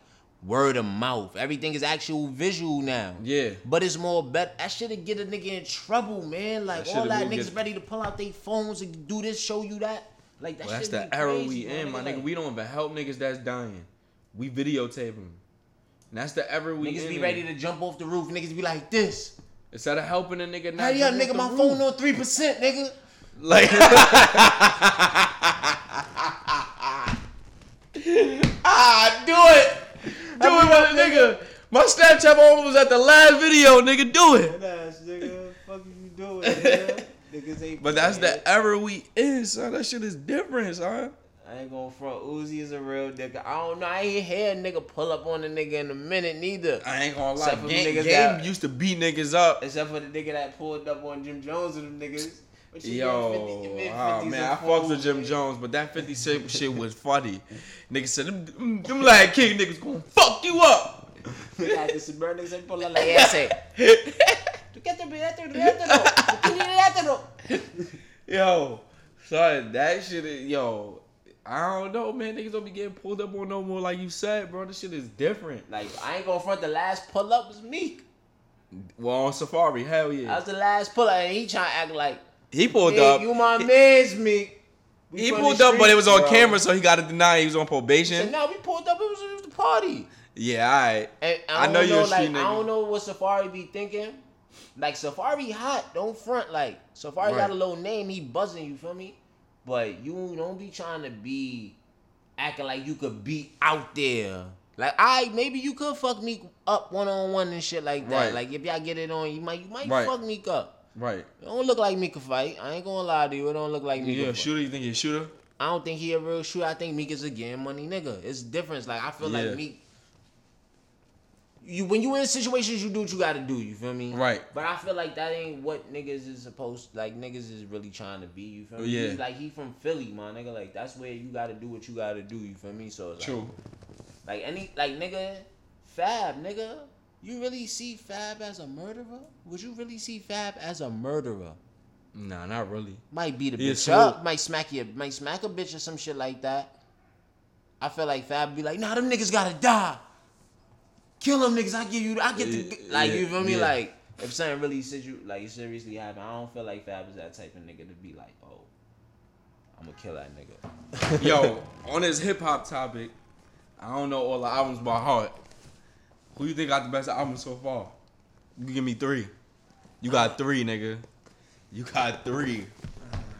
word of mouth. Everything is actual visual now. Yeah. But it's more bet that shit'll get a nigga in trouble, man. Like That all that niggas get- ready to pull out their phones and do this, show you that. Like that Well, that's the era we in, my Like, nigga. We don't even help niggas that's dying. We videotape them. And that's the era we niggas in. be ready to jump off the roof. Niggas be like this. Instead of helping a nigga, Hurry up, jump nigga. My the phone roof. on three percent, nigga. Like, ah, do it, do it, my nigga. My Snapchat phone was at the last video, nigga. Do it. Ass, nigga. Fuck you doing, nigga? Niggas ain't But that's the era we in, son. That shit is different, son. I ain't gonna front. Uzi is a real nigga. I don't know. I ain't hear a nigga pull up on a nigga in a minute neither. I ain't gonna lie. Except for Game, niggas Game that- used to beat niggas up. Except for the nigga that pulled up on Jim Jones and them niggas. Yo, get 50 oh man, I fucked with Jim. Jones, but that 50 Cent shit was funny. Nigga said, them, them, them King niggas gonna fuck you up. You got this burn niggas and pull out like ese. Tú qué te olvidaste, olvídatelo. Tú olvídatelo. Yo, son, that shit is, yo, I don't know, man. Niggas don't be getting pulled up on no more like you said, bro. This shit is different. Like I ain't gonna front. The last pull up was Meek. Well, on Safaree, hell yeah. That was the last pull up, and he trying to act like, He pulled "Hey, up. you my man's Meek. We he pulled up, but it was on bro." camera, so he got to deny he was on probation. no, we pulled up. It was, it was the party. Yeah, all right. And I I, know you're like I don't know what Safaree be thinking. Like Safaree hot, don't front. Like Safaree Right. got a little name, he buzzing. You feel me? But you don't be trying to be acting like you could be out there. Like I maybe you could fuck Meek up one on one and shit like that. Right. Like if y'all get it on, you might you might Right. fuck Meek up. Right. It don't look like Meek can fight. I ain't gonna lie to you. It don't look like Meek. You can a fight. shooter? You think he's a shooter? I don't think he a real shooter. I think Meek is a game money nigga. It's different. Like I feel Yeah. like Meek. You when you in situations, you do what you gotta do. You feel me? Right. But I feel like that ain't what niggas is supposed. Like niggas is really trying to be. You feel me? Yeah. Like he from Philly, my nigga. Like that's where you gotta do what you gotta do. You feel me? So it's like, True. like any like nigga, Fab nigga. You really see Fab as a murderer? Would you really see Fab as a murderer? Nah, not really. Might beat a He bitch is up. Might smack you. Might smack a bitch or some shit like that. I feel like Fab be like, nah, them niggas gotta die. Kill them niggas. I give you. I get the Yeah, like. you feel me? yeah. Like if something really situ like seriously happen, I don't feel like Fab is that type of nigga to be like, oh, I'm gonna kill that nigga. Yo, on this hip hop topic, I don't know all the albums by heart. Who you think got the best album so far? You give me three. You got three, nigga. You got three.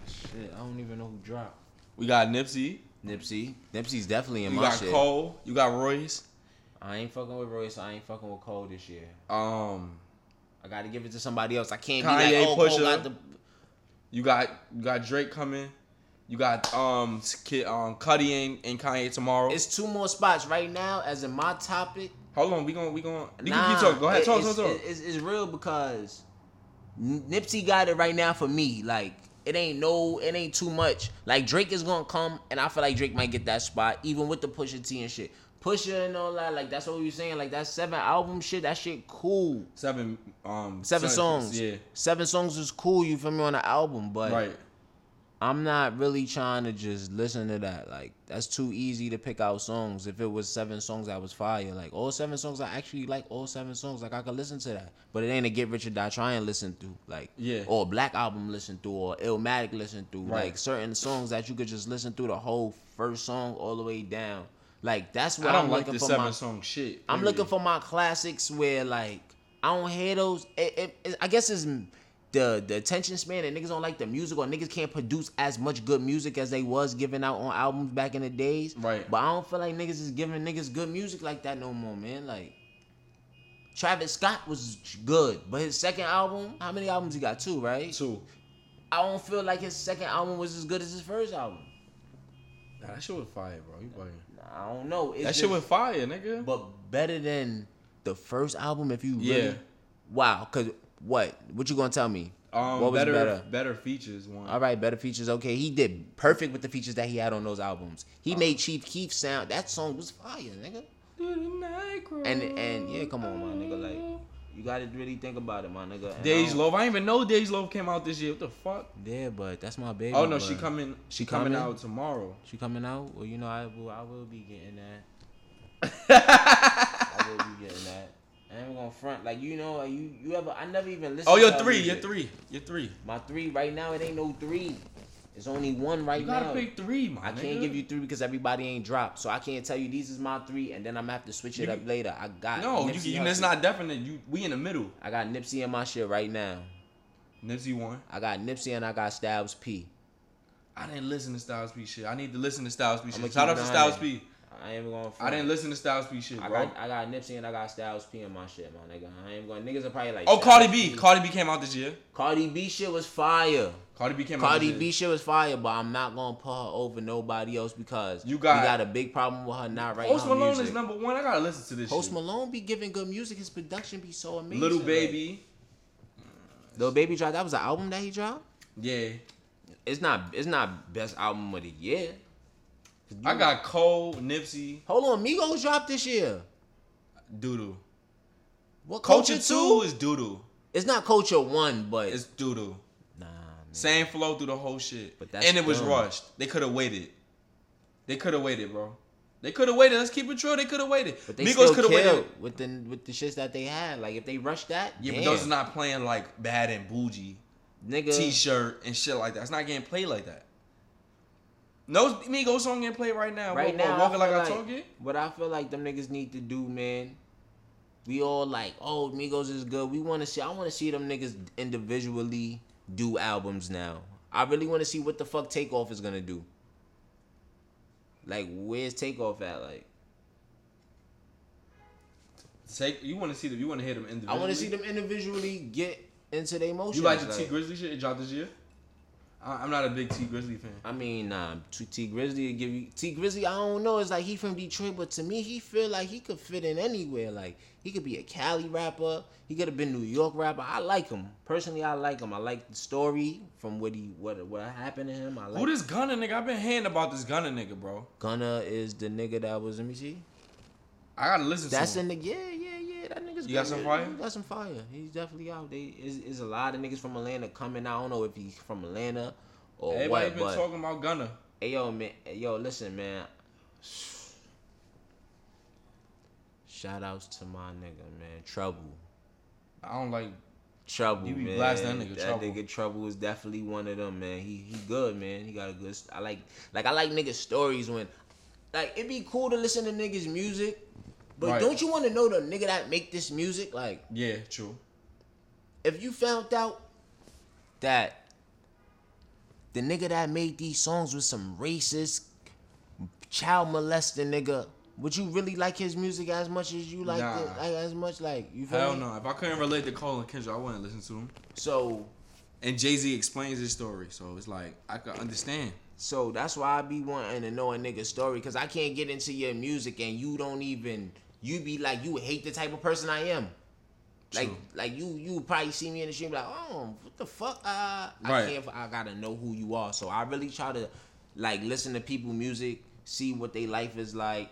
shit, I don't even know who dropped. We got Nipsey. Nipsey. Nipsey's definitely in You my shit. You got. Cole. You got Royce. I ain't fucking with Royce. I ain't fucking with Cole this year. Um, I gotta give it to somebody else. I can't Kanye, be like, oh, Cole Pusha. got the. you got you got Drake coming. You got um Kid um Cudi and, and Kanye tomorrow. It's two more spots right now. As in my topic, Hold on, we going we going. You Nah, can keep talking. Go ahead, talk, it's, talk, talk. It's, it's real because Nipsey got it right now for me. Like it ain't no, it ain't too much. Like Drake is gonna come, and I feel like Drake might get that spot, even with the Pusha T and shit. Pusha and all that, like that's what we were saying. Like that seven album shit, that shit cool. Seven um Seven son- songs. Yeah, Seven songs is cool. You feel me on the album, but right. I'm not really trying to just listen to that. Like that's too easy to pick out songs. If it was seven songs that was fire, like all seven songs, I actually like all seven songs. Like I could listen to that. But it ain't a Get Rich or Die Trying listen through. Like Yeah. or Black Album listen through or Illmatic listen through. Right. Like certain songs that you could just listen through the whole first song all the way down. Like that's what I don't I'm like looking the for. seven my, song shit. I'm looking for my classics where like I don't hear those. It, it, it- I guess it's the the attention span and niggas don't like the music or niggas can't produce as much good music as they was giving out on albums back in the days. Right. But I don't feel like niggas is giving niggas good music like that no more, man. Like Travis Scott was good, but his second album, how many albums he got? Two, right? two. I don't feel like his second album was as good as his first album. Nah, that shit was fire, bro. You bugging. I don't know. It's That shit just- was fire, nigga. but better than the first album if you really Yeah. wow because what what you gonna tell me um, what was better, better? better features. One. all right better features okay he did perfect with the features that he had on those albums he Uh. made chief keef sound that song was fire nigga and and yeah come on my nigga like you gotta really think about it my nigga And Dej Loaf. I didn't even know Dej Loaf came out this year. What the fuck? yeah but that's my baby Oh no, she coming. She She coming, coming? out tomorrow. she coming out well you know I will I will be getting that I will be getting that I ain't gonna front like you know you you ever I never even listened Oh, her three. You're three. You're three. My three right now, it ain't no three. It's only one right now. You gotta now. pick three, my I can't give you three because everybody ain't dropped. So I can't tell you these is my three, and then I'm gonna have to switch it You up later. I got No, you, Nipsey you, it's not definite. You we in the middle. I got Nipsey in my shit right now. Nipsey one. I got Nipsey and I got Styles P. I didn't listen to Styles P shit. I need to listen to Styles P shit. Shout out to Styles. P. I ain't gonna. I didn't listen to Styles P shit, I bro. got I got Nipsey and I got Styles P in my shit, my nigga. I ain't going. Niggas are probably like. Oh, Cardi B. P. Cardi B came out this year. Cardi B shit was fire. Cardi B came out Cardi B shit was fire, but I'm not gonna put her over nobody else because You got- got a big problem with her not writing Post Malone music. is number one. I gotta listen to this Post shit. Malone be giving good music. His production be so amazing. Little like- Baby. Lil Baby dropped. That was an album that he dropped. Yeah. It's not. It's not best album of the year. I got Cole, Nipsey, Hold on, Migos dropped this year. Doodoo. What Culture Culture 2 Two? is Doodoo. It's not Culture One, but It's Doodoo. nah. Man. Same flow through the whole shit. But that's and it was dumb. rushed. They could have waited. They could have waited, bro. They could have waited. Let's keep it true. They could have waited. But they Migos still could have waited. with the with the shits that they had. Like if they rushed that, Yeah, damn. but those are not playing like bad and bougie nigga. t-shirt and shit like that. It's not getting played like that. No Migos song getting play right now. right bro. now, walking I like I like, told you. what I feel like them niggas need to do, man. We all like, oh, Migos is good. We want to see. I want to see them niggas individually do albums now. I really want to see what the fuck Takeoff is gonna do. Like, where's Takeoff at? Like, Take you want to see them. You want to hear them I want to see them individually get into their motions. You like the Tee Grizzley shit? It dropped this year. I, I'm not a big Tee Grizzley fan. I mean, nah, T Tee Grizzley give you Tee Grizzley. I don't know. It's like he from Detroit, but to me, he feel like he could fit in anywhere. Like he could be a Cali rapper. He could have been New York rapper. I like him personally. I like him. I like the story from what he what what happened to him. I like. Who this Gunna nigga? I've been hearing about this Gunna nigga, bro. Gunna is the nigga that was. Let me see. I gotta listen That's to him. in the yeah yeah yeah. That nigga's You got some fire? He got some fire. He's definitely out. They is is a lot of niggas from Atlanta coming. I don't know if he's from Atlanta or Everybody what, been but talking about Gunna. Hey yo, man. Yo, listen, man. Shout outs to my nigga, man. Trouble. I don't like. Trouble, You be man. blasting that nigga, that Trouble. nigga Trouble is definitely one of them, man. He he good, man. He got a good. I like like I like niggas stories when, like it'd be cool to listen to niggas music, but Right. don't you want to know the nigga that make this music? Like Yeah, true. if you found out that the nigga that made these songs was some racist, child molesting nigga, would you really like his music as much as you like Nah. it? Like, as much like you feel Hell me? no. If I couldn't relate to Cole and Kendrick, I wouldn't listen to him. So And Jay Z explains his story, so it's like I can understand. so that's why I be wanting to know a nigga's story because I can't get into your music and you don't even you be like you hate the type of person I am. Like True. like you you probably see me in the street be like oh what the fuck uh, I can't I gotta know who you are so I really try to like listen to people music see what their life is like.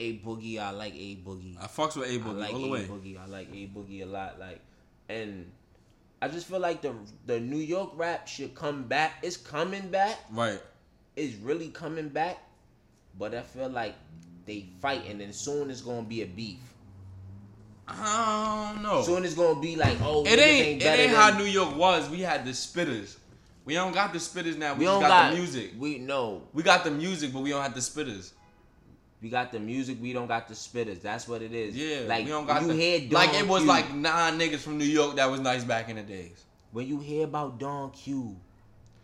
A boogie I like a boogie. I fucks with a Boogie like all A the way. Boogie. I like A Boogie a lot. Like, and I just feel like the the New York rap should come back. It's coming back. Right. It's really coming back. But I feel like they fighting, and then soon it's gonna be a beef. I don't know. Soon it's gonna be like, oh, it niggas ain't. It ain't how New York was. We had the spitters. We don't got the spitters now. We, We don't got, got, the music. We no, We got the music, but we don't have the spitters. we got the music. We don't got the spitters. That's what it is. Yeah, like we don't got you the. hear Don like it was Q, like nine niggas from New York that was nice back in the days. when you hear about Don Q,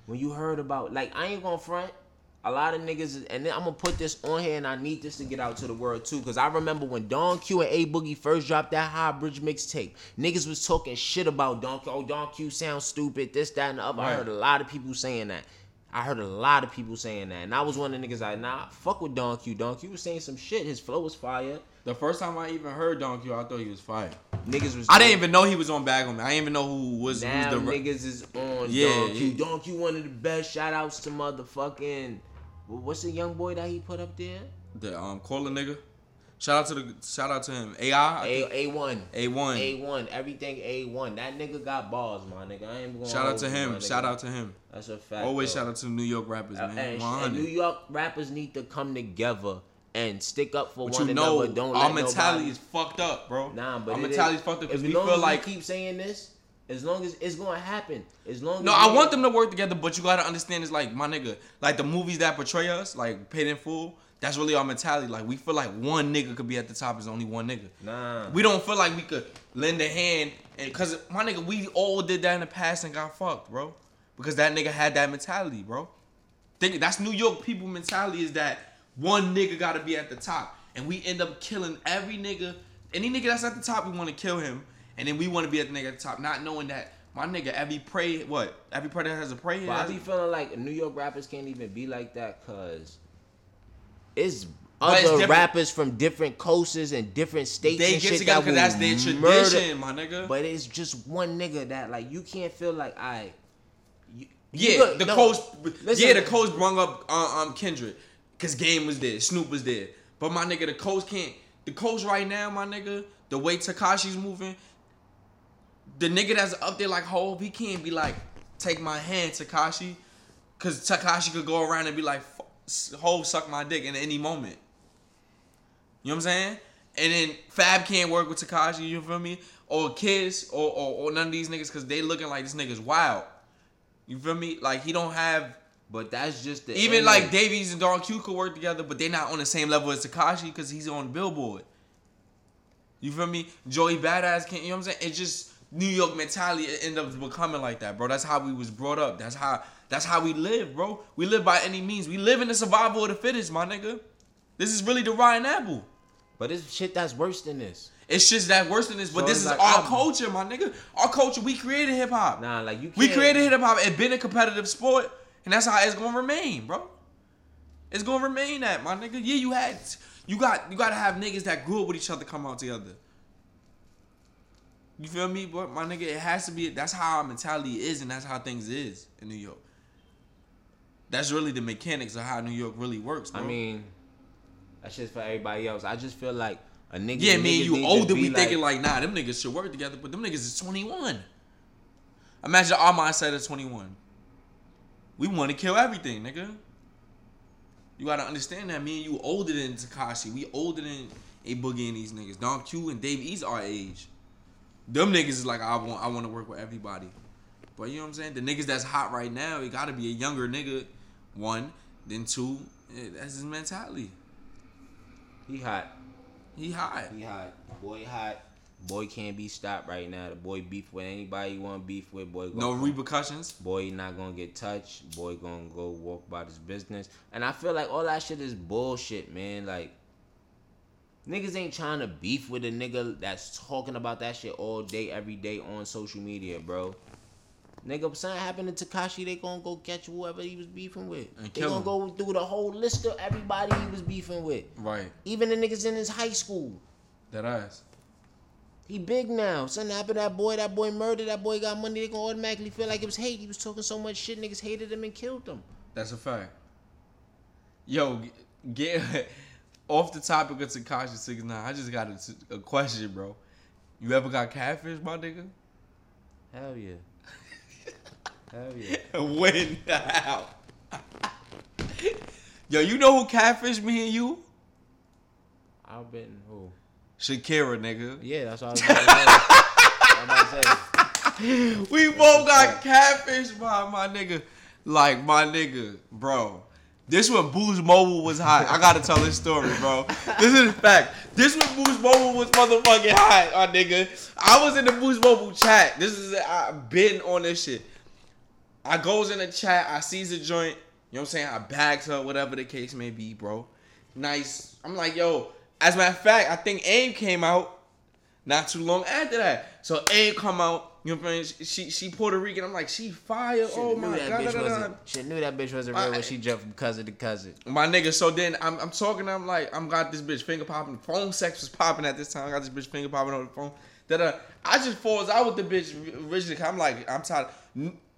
when you heard about like I ain't gonna front. A lot of niggas, and then I'm gonna put this on here, and I need this to get out to the world too, cause I remember when Don Q and A Boogie first dropped that High Bridge mixtape. Niggas was talking shit about Don Q. Oh, Don Q sounds stupid. This, that, and the other. I heard a lot of people saying that. I heard a lot of people saying that, and I was one of the niggas like, nah, fuck with Don Q. Don Q was saying some shit. His flow was fire. The first time I even heard Don Q, I thought he was fire. Niggas was. I didn't even know he was on Bag on Me. I didn't even know who was Now who's the. niggas is on Yeah, Don Q. yeah. Don Q one of the best. Shout outs to motherfucking. Wh- What's the young boy that he put up there? The um caller nigga. Shout out to the shout out to him. AI. A A one. A one. A one. Everything A one. That nigga got balls, my nigga. I ain't gonna Shout out to him. Shout out to him. That's a fact. Always though. shout out to New York rappers, Uh, man. and, and New York rappers need to come together and stick up for But one you know, another. Don't our mentality nobody- is fucked up, bro. Nah, but our it mentality is- fucked up because we feel like. keep saying this, as long as it's gonna happen, as long No, as I want them to work together, but you gotta understand it's like my nigga, like the movies that portray us, like Paid in Full. That's really our mentality. Like we feel like one nigga could be at the top. Is only one nigga. Nah. We don't feel like we could lend a hand, and cause my nigga, we all did that in the past and got fucked, bro. Because that nigga had that mentality, bro. Think that's New York people mentality is that one nigga gotta be at the top, and we end up killing every nigga. Any nigga that's at the top, we want to kill him, and then we want to be at the nigga at the top, not knowing that my nigga every pray what every that has a prey. But I be feeling like New York rappers can't even be like that because it's But other different. rappers from different coasts and different states they and get shit together that because that's will their murder- tradition, my nigga. But it's just one nigga that like you can't feel like I. You, Yeah, Look, the no, coach. listen. yeah, the coach brung up uh, um Kendrick because Game was there, Snoop was there. But my nigga, the coach can't. The coach right now, my nigga, the way Tekashi's moving, the nigga that's up there like Hov, he can't be like, take my hand, Tekashi, because Tekashi could go around and be like, "F- Hov suck my dick in any moment. You know what I'm saying? And then Fab can't work with Tekashi, you feel me? Or Kiss, or, or, or none of these niggas, because they looking like this nigga's wild. You feel me? Like he don't have But that's just the even end like Dave East and Don Q could work together, but they're not on the same level as Tekashi because he's on Billboard. You feel me? Joey Badass can't. You know what I'm saying? It's just New York mentality end up becoming like that, bro. That's how we was brought up. That's how. That's how we live, bro. We live by any means. We live in the survival of the fittest, my nigga. This is really the Ryan Apple. But it's shit that's worse than this. It's just that worse than this, but So this is like, our I'm- culture, my nigga. Our culture. We created hip hop. Nah, like you. Can't, We created hip hop. It been a competitive sport, and that's how it's gonna remain, bro. It's gonna remain that, my nigga. Yeah, you had, you got, you gotta have niggas that grew up with each other come out together. You feel me, but my nigga, it has to be. That's how our mentality is, and that's how things is in New York. That's really the mechanics of how New York really works, bro. I mean, that's just for everybody else. I just feel like a nigga. yeah, me and you older, we thinking like, nah, them niggas should work together, but them niggas is 21. Imagine our mindset at 21. We want to kill everything, nigga. You gotta understand that me and you older than Tekashi. We older than A Boogie and these niggas. Don Q and Dave East our age. Them niggas is like I want I want to work with everybody. But you know what I'm saying? The niggas that's hot right now, it gotta be a younger nigga. One, then two, eh, that's his mentality. he hot. He hot. He hot. Boy hot. Boy can't be stopped right now. The boy beef with anybody you want beef with. Boy No repercussions. Boy not gonna get touched. Boy gonna go walk about his business. And I feel like all that shit is bullshit, man. Like niggas ain't trying to beef with a nigga that's talking about that shit all day, every day on social media, bro. Nigga, something happened to Tekashi, they gonna go catch whoever he was beefing with. And they gonna him. go through the whole list of everybody he was beefing with. Right. Even the niggas in his high school. That ass. He big now. Something happened to that boy. That boy murdered. That boy got money. They gonna automatically feel like it was hate. He was talking so much shit. Niggas hated him and killed him. That's a fact. Yo, get off the topic of Tekashi Six Nine. I just got a, a question, bro. You ever got catfish, my nigga? Hell yeah. Hell yeah. when? How? Yo, you know who catfished me and you? I've been who? Shakira, nigga. Yeah, that's what I was about to say. I'm about to say. We both got catfished by my nigga. Like my nigga, bro. This when Boost Mobile was hot. I gotta tell this story, bro. This is a fact. This when Boost Mobile was motherfucking hot, my nigga. I was in the Boost Mobile chat. This is I been on this shit. I goes in the chat. I sees a joint. You know what I'm saying? I bags her, whatever the case may be, bro. Nice. I'm like, yo. As a matter of fact, I think Aim came out not too long after that. So Aim come out. You know what I'm saying? She she Puerto Rican. I'm like, she fire. oh my god. bitch. She knew that bitch wasn't real when she jumped from cousin to cousin. My nigga, so then I'm, I'm talking, I'm like, I'm got this bitch finger popping. Phone sex was popping at this time. I got this bitch finger popping on the phone. That uh, I just falls out with the bitch originally. I'm like, I'm tired.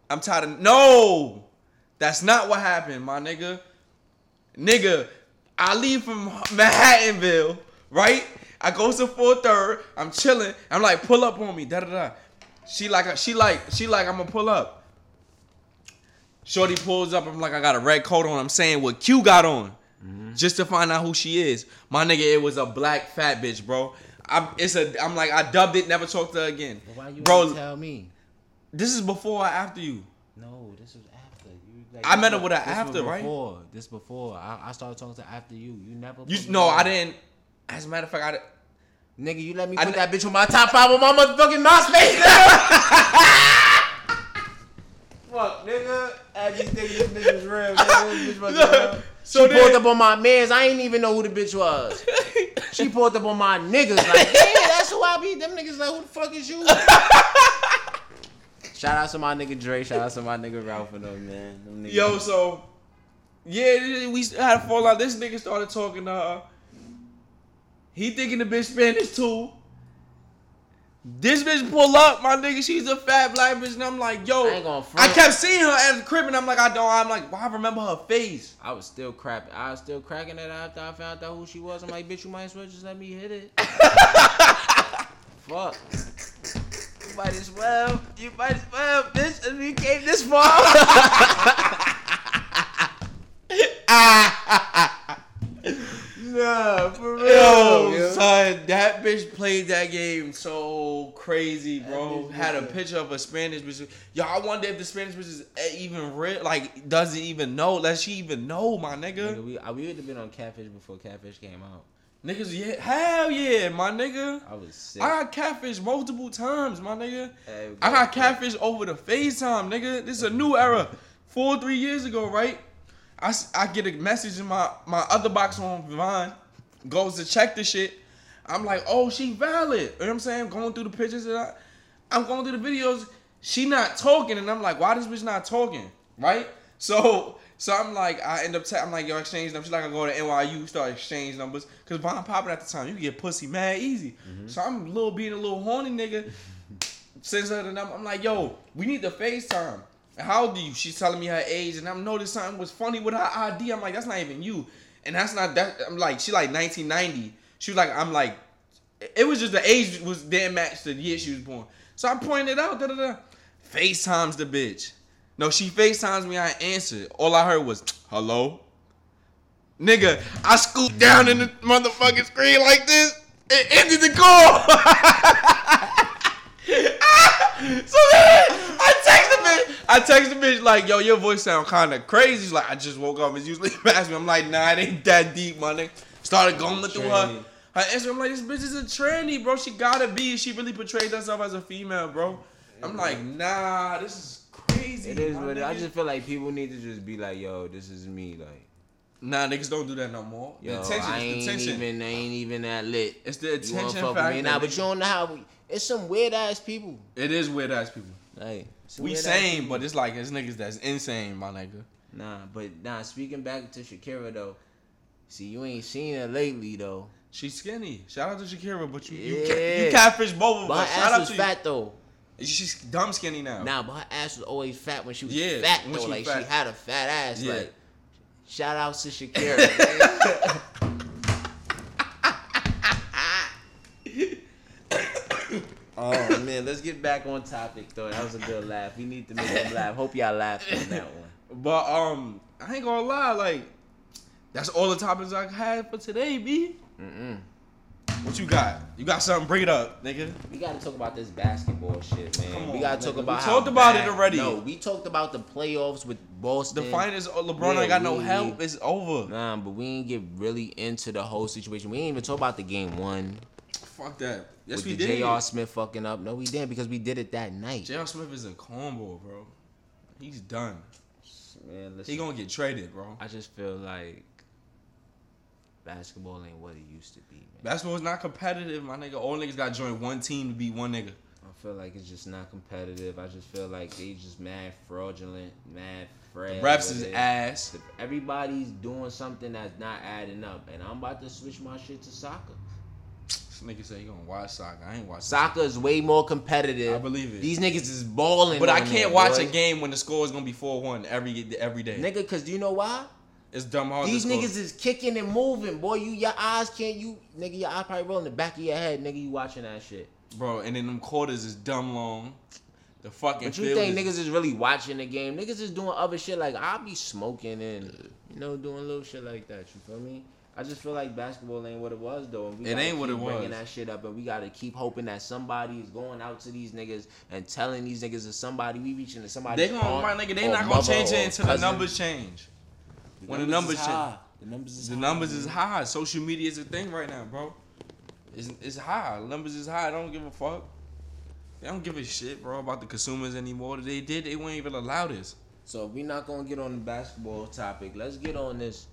I'm tired of no. That's not what happened, my nigga. Nigga, I leave from Manhattanville, right? I go to four third. I'm chilling. I'm like, pull up on me. Da da da. She like, she like, she like, I'm gonna pull up. Shorty pulls up. I'm like, I got a red coat on. I'm saying what Q got on, mm-hmm. just to find out who she is. My nigga, it was a black fat bitch, bro. I'm, it's a. I'm like, I dubbed it. Never talked to her again, Why you bro. tell me? This is before or after you. No, this was after. You, like, I met her with her after, right? Before this before. I, I started talking to after you. You never. You put me no. I didn't. As a matter of fact, I. didn't- Nigga, you let me I put kn- that bitch on my top five on my motherfucking MySpace. nigga. Fuck, nigga. I just think this bitch was real. Nigga. This bitch was. So she pulled up on my mans. I ain't even know who the bitch was. She pulled up on my niggas. Like, yeah, that's who I be. Them niggas like, who the fuck is you? Shout out to my nigga Dre. Shout out to my nigga Ralph and them, man. Them Yo, so yeah, we had a fallout. This nigga started talking to her. He thinking the bitch Spanish too. This bitch pull up, my nigga. She's a fat black bitch, and I'm like, yo. I I kept seeing her at the crib, and I'm like, I don't. I'm like, why I remember her face? I was still crapping. I was still cracking it after I found out who she was. I'm like, bitch, you might as well just let me hit it. Fuck. You might as well. You might as well, bitch. If you came this far. nah, for real. Yo, yo. son, that bitch played that game so crazy, bro. Had a picture of a Spanish bitch. Yo, I wonder if the Spanish bitch is eh, even real. Like, doesn't even know. Let she even know, my nigga. Nigga, we, we would have been on Catfish before Catfish came out. Niggas, yeah, hell yeah, my nigga. I was sick. I got catfish multiple times, my nigga. Hey, I got catfish over the FaceTime, nigga. This is a new era. Four, three years ago, right? I, I get a message in my, my other box on Vine, goes to check the shit. I'm like, oh, she valid. You know what I'm saying? Going through the pictures and I, I'm going through the videos. She not talking, and I'm like, why this bitch not talking? Right? So, so I'm like, I end up, te- I'm like, yo, exchange numbers. She's like, I go to NYU, start exchange numbers, cause Vine popping at the time, you can get pussy mad easy. Mm-hmm. So I'm a little being a little horny nigga. Sends her the number. I'm like, yo, we need the FaceTime. How old are you? She's telling me her age, and I'm noticing something was funny with her ID. I'm like, that's not even you. And that's not that. I'm like, she like 1990. She was like, I'm like, it was just the age was didn't match the year she was born. So I pointed out. Da, da, da. FaceTimes the bitch. No, she FaceTimes me. I answered. All I heard was, hello? Nigga, I scooped down in the motherfucking screen like this It ended the call. so then I text the bitch. I text the bitch like, yo, your voice sound kind of crazy. She's like, I just woke up. It's usually past me. I'm like, nah, it ain't that deep, my nigga. Started going through her. Her Instagram, I'm like, this bitch is a tranny, bro. She gotta be. She really portrayed herself as a female, bro. I'm like, nah, this is crazy. It is but I just feel like people need to just be like, yo, this is me. Like, Nah, niggas don't do that no more. yo, the attention I is ain't the attention. even, I ain't even that lit. It's the You attention with factor. me? Nah, but you don't know how. We, it's some weird ass people. It is weird ass people. Like, We sane, but it's like it's niggas that's insane, my nigga. Nah, but nah. Speaking back to Shakira though, see, you ain't seen her lately though. She's skinny. Shout out to Shakira, but you you, Yeah. ca- you catfish both of But us. Shout ass out to fat though. She's dumb skinny now. Nah, but her ass was always fat when she was Yeah, fat though. she like fat. she had a fat ass. Yeah. Like, shout out to Shakira. oh man, let's get back on topic though. That was a good laugh. We need to make them laugh. Hope y'all laughed on that one. But um, I ain't gonna lie, like that's all the topics I had for today, B. Mm-mm. What you got? You got something? Bring it up, nigga. We gotta talk about this basketball shit, man. Come we gotta nigga. talk We about. how talked about it already. No, we talked about the playoffs with Boston. The finals, uh, LeBron Yeah, ain't got no help. It's over. Nah, but we ain't get really into the whole situation. We ain't even talk about the game one Fuck that. Yes, with we the did. J.R. Smith fucking up. No, we didn't because we did it that night. J.R. Smith is a combo, bro. He's done. Man, He gonna get traded, bro. I just feel like basketball ain't what it used to be, man. Basketball is not competitive, my nigga. All niggas got to join one team to be one nigga. I feel like it's just not competitive. I just feel like they just mad fraudulent, mad frail. Refs with is ass. Everybody's doing something that's not adding up, and I'm about to switch my shit to soccer. This nigga say he gonna watch soccer. I ain't watching Soccer is way more competitive. I believe it. These niggas is balling. But I can't there, watch boy. a game when the score is gonna be four one every every day. nigga. Cause do you know why? It's dumb hard. These to score. niggas is kicking and moving, boy. You your eyes can't you nigga. Your eye probably roll in the back of your head, nigga. You watching that shit. bro, and then them quarters is dumb long. The fucking. But you field think is- niggas is really watching the game? Niggas is doing other shit like I'll be smoking and you know doing little shit like that. You feel me? I just feel like basketball ain't what it was though. And we It gotta ain't what keep it Bringing was. that shit up, and we gotta keep hoping that somebody is going out to these niggas and telling these niggas that somebody we reaching to somebody. They gonna, my nigga, they not gonna change it until the numbers change. When the numbers is change. high. The numbers is The high, numbers man. is high. Social media is a thing right now, bro. It's, it's high. The numbers is high. I don't give a fuck. They don't give a shit, bro, about the consumers anymore. They did. They wouldn't even allow this. So if we not gonna get on the basketball topic, let's get on this.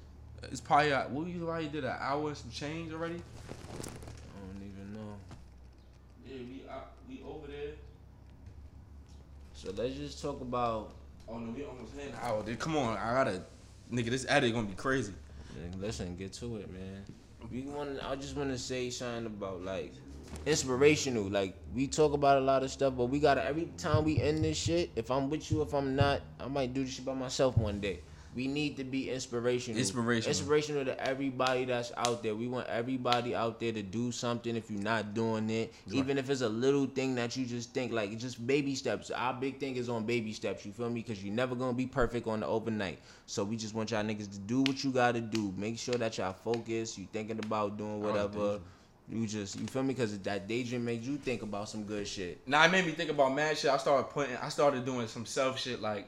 It's probably uh, what you already did an hour and some change already. I don't even know. Yeah, we uh, we over there. So let's just talk about. Oh no, we almost had an hour. Dude, come on, I gotta, nigga. This edit gonna be crazy. Listen, get to it, man. we want. I just want to say something about like inspirational. Like we talk about a lot of stuff, but we gotta every time we end this shit. If I'm with you, if I'm not, I might do this shit by myself one day. We need to be inspirational. Inspirational. Inspirational to everybody that's out there. We want everybody out there to do something if you're not doing it. Even if it's a little thing that you just think like just baby steps. Our big thing is on baby steps. You feel me? Because you're never gonna be perfect on the overnight. So we just want y'all niggas to do what you gotta do. Make sure that y'all focus. You thinking about doing whatever. You just you feel me? Because that daydream makes you think about some good shit. Now it made me think about mad shit. I started putting, I started doing some self shit like,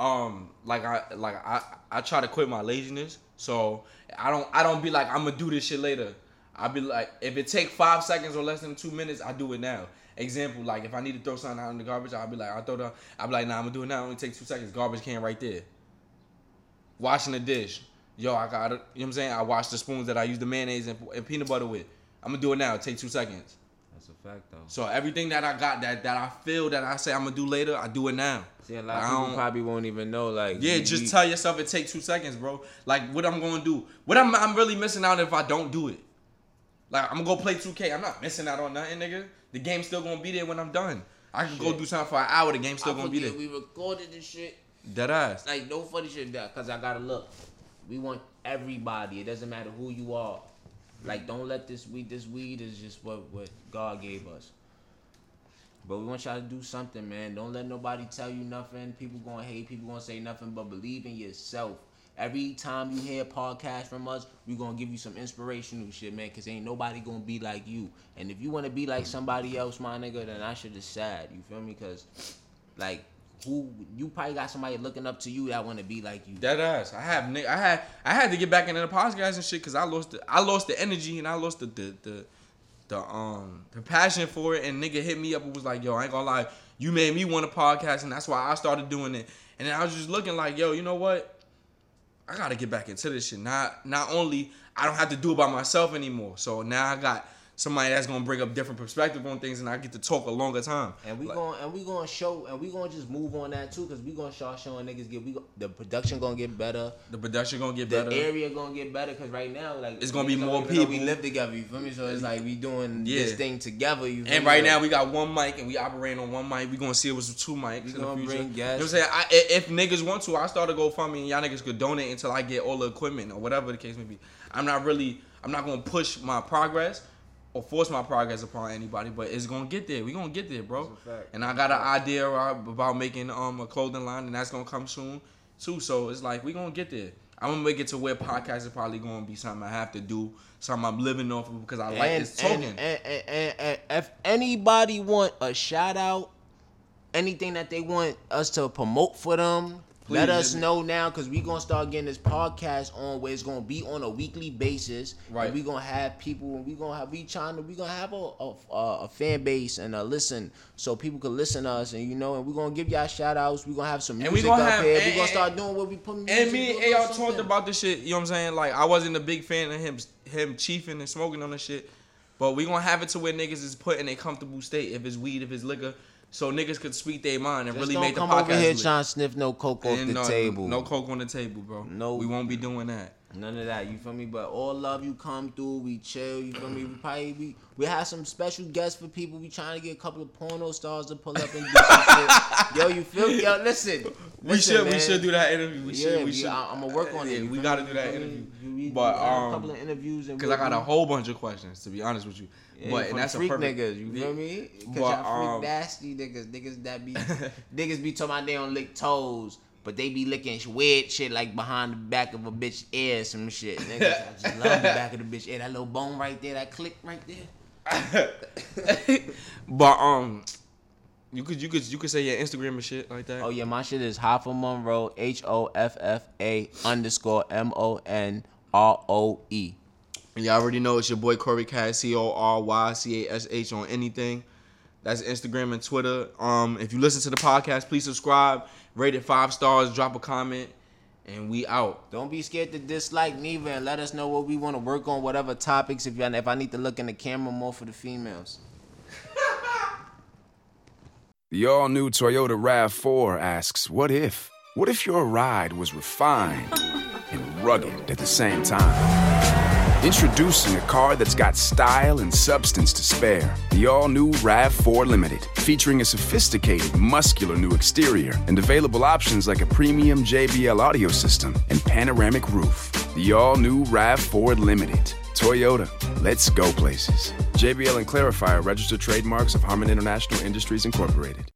um, like I, like I, I try to quit my laziness. So I don't, I don't be like I'm gonna do this shit later. I be like, if it take five seconds or less than two minutes, I do it now. Example, like if I need to throw something out in the garbage, I'll be like, I throw the, I'll be like, nah, I'm gonna do it now. It only take two seconds. Garbage can right there. Washing the dish. Yo, I got. You know what I'm saying? I wash the spoons that I use the mayonnaise and, and peanut butter with. I'm gonna do it now. It take two seconds. That's a fact though. So everything that I got that that I feel that I say I'm gonna do later, I do it now. See, a lot Like, of I people don't- probably won't even know. Like, Yeah, we- just we- tell yourself it takes two seconds, bro. Like what I'm gonna do. What I'm I'm really missing out if I don't do it. Like I'm gonna go play 2K. I'm not missing out on nothing, nigga. The game's still gonna be there when I'm done. I can go do something for an hour. The game's still I gonna be there. we recorded this shit. Dead ass. Like no funny shit that cause I gotta look. We want everybody. It doesn't matter who you are. Like don't let this weed this weed is just what what God gave us. But we want y'all to do something, man. Don't let nobody tell you nothing. People gonna hate, people gonna say nothing, but believe in yourself. Every time you hear a podcast from us, we gonna give you some inspirational shit, man. Cause ain't nobody gonna be like you. And if you wanna be like somebody else, my nigga, then I should sad. You feel me? Cause like who you probably got somebody looking up to you that wanna be like you. Dead ass. I have I had I had to get back into the podcast and shit because I lost the I lost the energy and I lost the the the, the um the passion for it and nigga hit me up and was like, yo, I ain't gonna lie, you made me want a podcast and that's why I started doing it. And then I was just looking like, yo, you know what? I gotta get back into this shit. Not not only I don't have to do it by myself anymore. So now I got somebody that's gonna bring up different perspective on things and I get to talk a longer time. And we Like- going and we gonna show and we gonna just move on that too, cause we gonna start showing niggas get we go, the production gonna get better, the production gonna get the better. The area gonna get better, cause right now like It's gonna be more people. We live together, you feel me? So it's like we doing this thing together. You feel And right now we got one mic and we operating on one mic. We gonna see it was two mics We gonna bring You know what I'm saying? I, if niggas want to, I start to go fund and y'all niggas could donate until I get all the equipment or whatever the case may be. I'm not really, I'm not gonna push my progress or force my progress upon anybody, but it's gonna get there. We gonna get there, bro. That's a fact. And I got an idea about making um a clothing line, and that's gonna come soon too. So it's like we gonna get there. I'm gonna make it to where podcast is probably gonna be something I have to do, something I'm living off of because I like this talking. and, and, and, and, and if anybody want a shout out, anything that they want us to promote for them, let Please, us let me- know now because we gonna start getting this podcast on where it's gonna be on a weekly basis. Right. And we gonna have people and we gonna have we trying to we gonna have a a, a, fan base and a listen so people can listen to us and you know and we gonna give y'all shout outs. We gonna have some And music we gonna up have- here. and- we gonna start doing what we put music. And me and AR talked about this shit, you know what I'm saying? Like I wasn't a big fan of him him chiefing and smoking on the shit. But we gonna have it to where niggas is put in a comfortable state if it's weed, if it's liquor. So niggas could speak their mind and Just really don't make the come podcast. over here lit. trying to sniff no coke off And the no, table. No coke on the table, bro. No. We won't be doing that. None of that, you feel me? But all love you come through, we chill, you feel me? We probably we we have some special guests for people. We trying to get a couple of porno stars to pull up and do some shit. Yo, you feel me? Yo, listen. We listen, should we should do that interview. We yeah, should we we, should. I, am gonna work on it. Yeah, you we gotta me? do that interview. We- But, um, a couple of interviews and Cause I got a whole bunch of questions to be honest with you. Yeah, but and that's freak a perfect niggas, you feel me? Cause But, y'all freak um, nasty niggas, niggas that be niggas be talking about they don't lick toes, but they be licking weird shit like behind the back of a bitch ear, some shit. Niggas, I just love the back of the bitch ear, that little bone right there, that click right there. but um, you could you could you could say your Instagram and shit like that. Oh yeah, my shit is Hoffa Monroe, H O F F A underscore M O N R O E. And y'all already know it's your boy Cory Cash, C O R Y C A S H on anything. That's Instagram and Twitter. Um, if you listen to the podcast, please subscribe, rate it five stars, drop a comment, and we out. Don't be scared to dislike neither, and let us know what we want to work on, whatever topics. If you if I need to look in the camera more for the females. The all new Toyota RAV4 asks, What if? What if your ride was refined and rugged at the same time? Introducing a car that's got style and substance to spare. The all new RAV4 Limited, featuring a sophisticated, muscular new exterior and available options like a premium JBL audio system and panoramic roof. The all new RAV4 Limited. Toyota, let's go places. JBL and Clari-Fi registered trademarks of Harman International Industries Incorporated.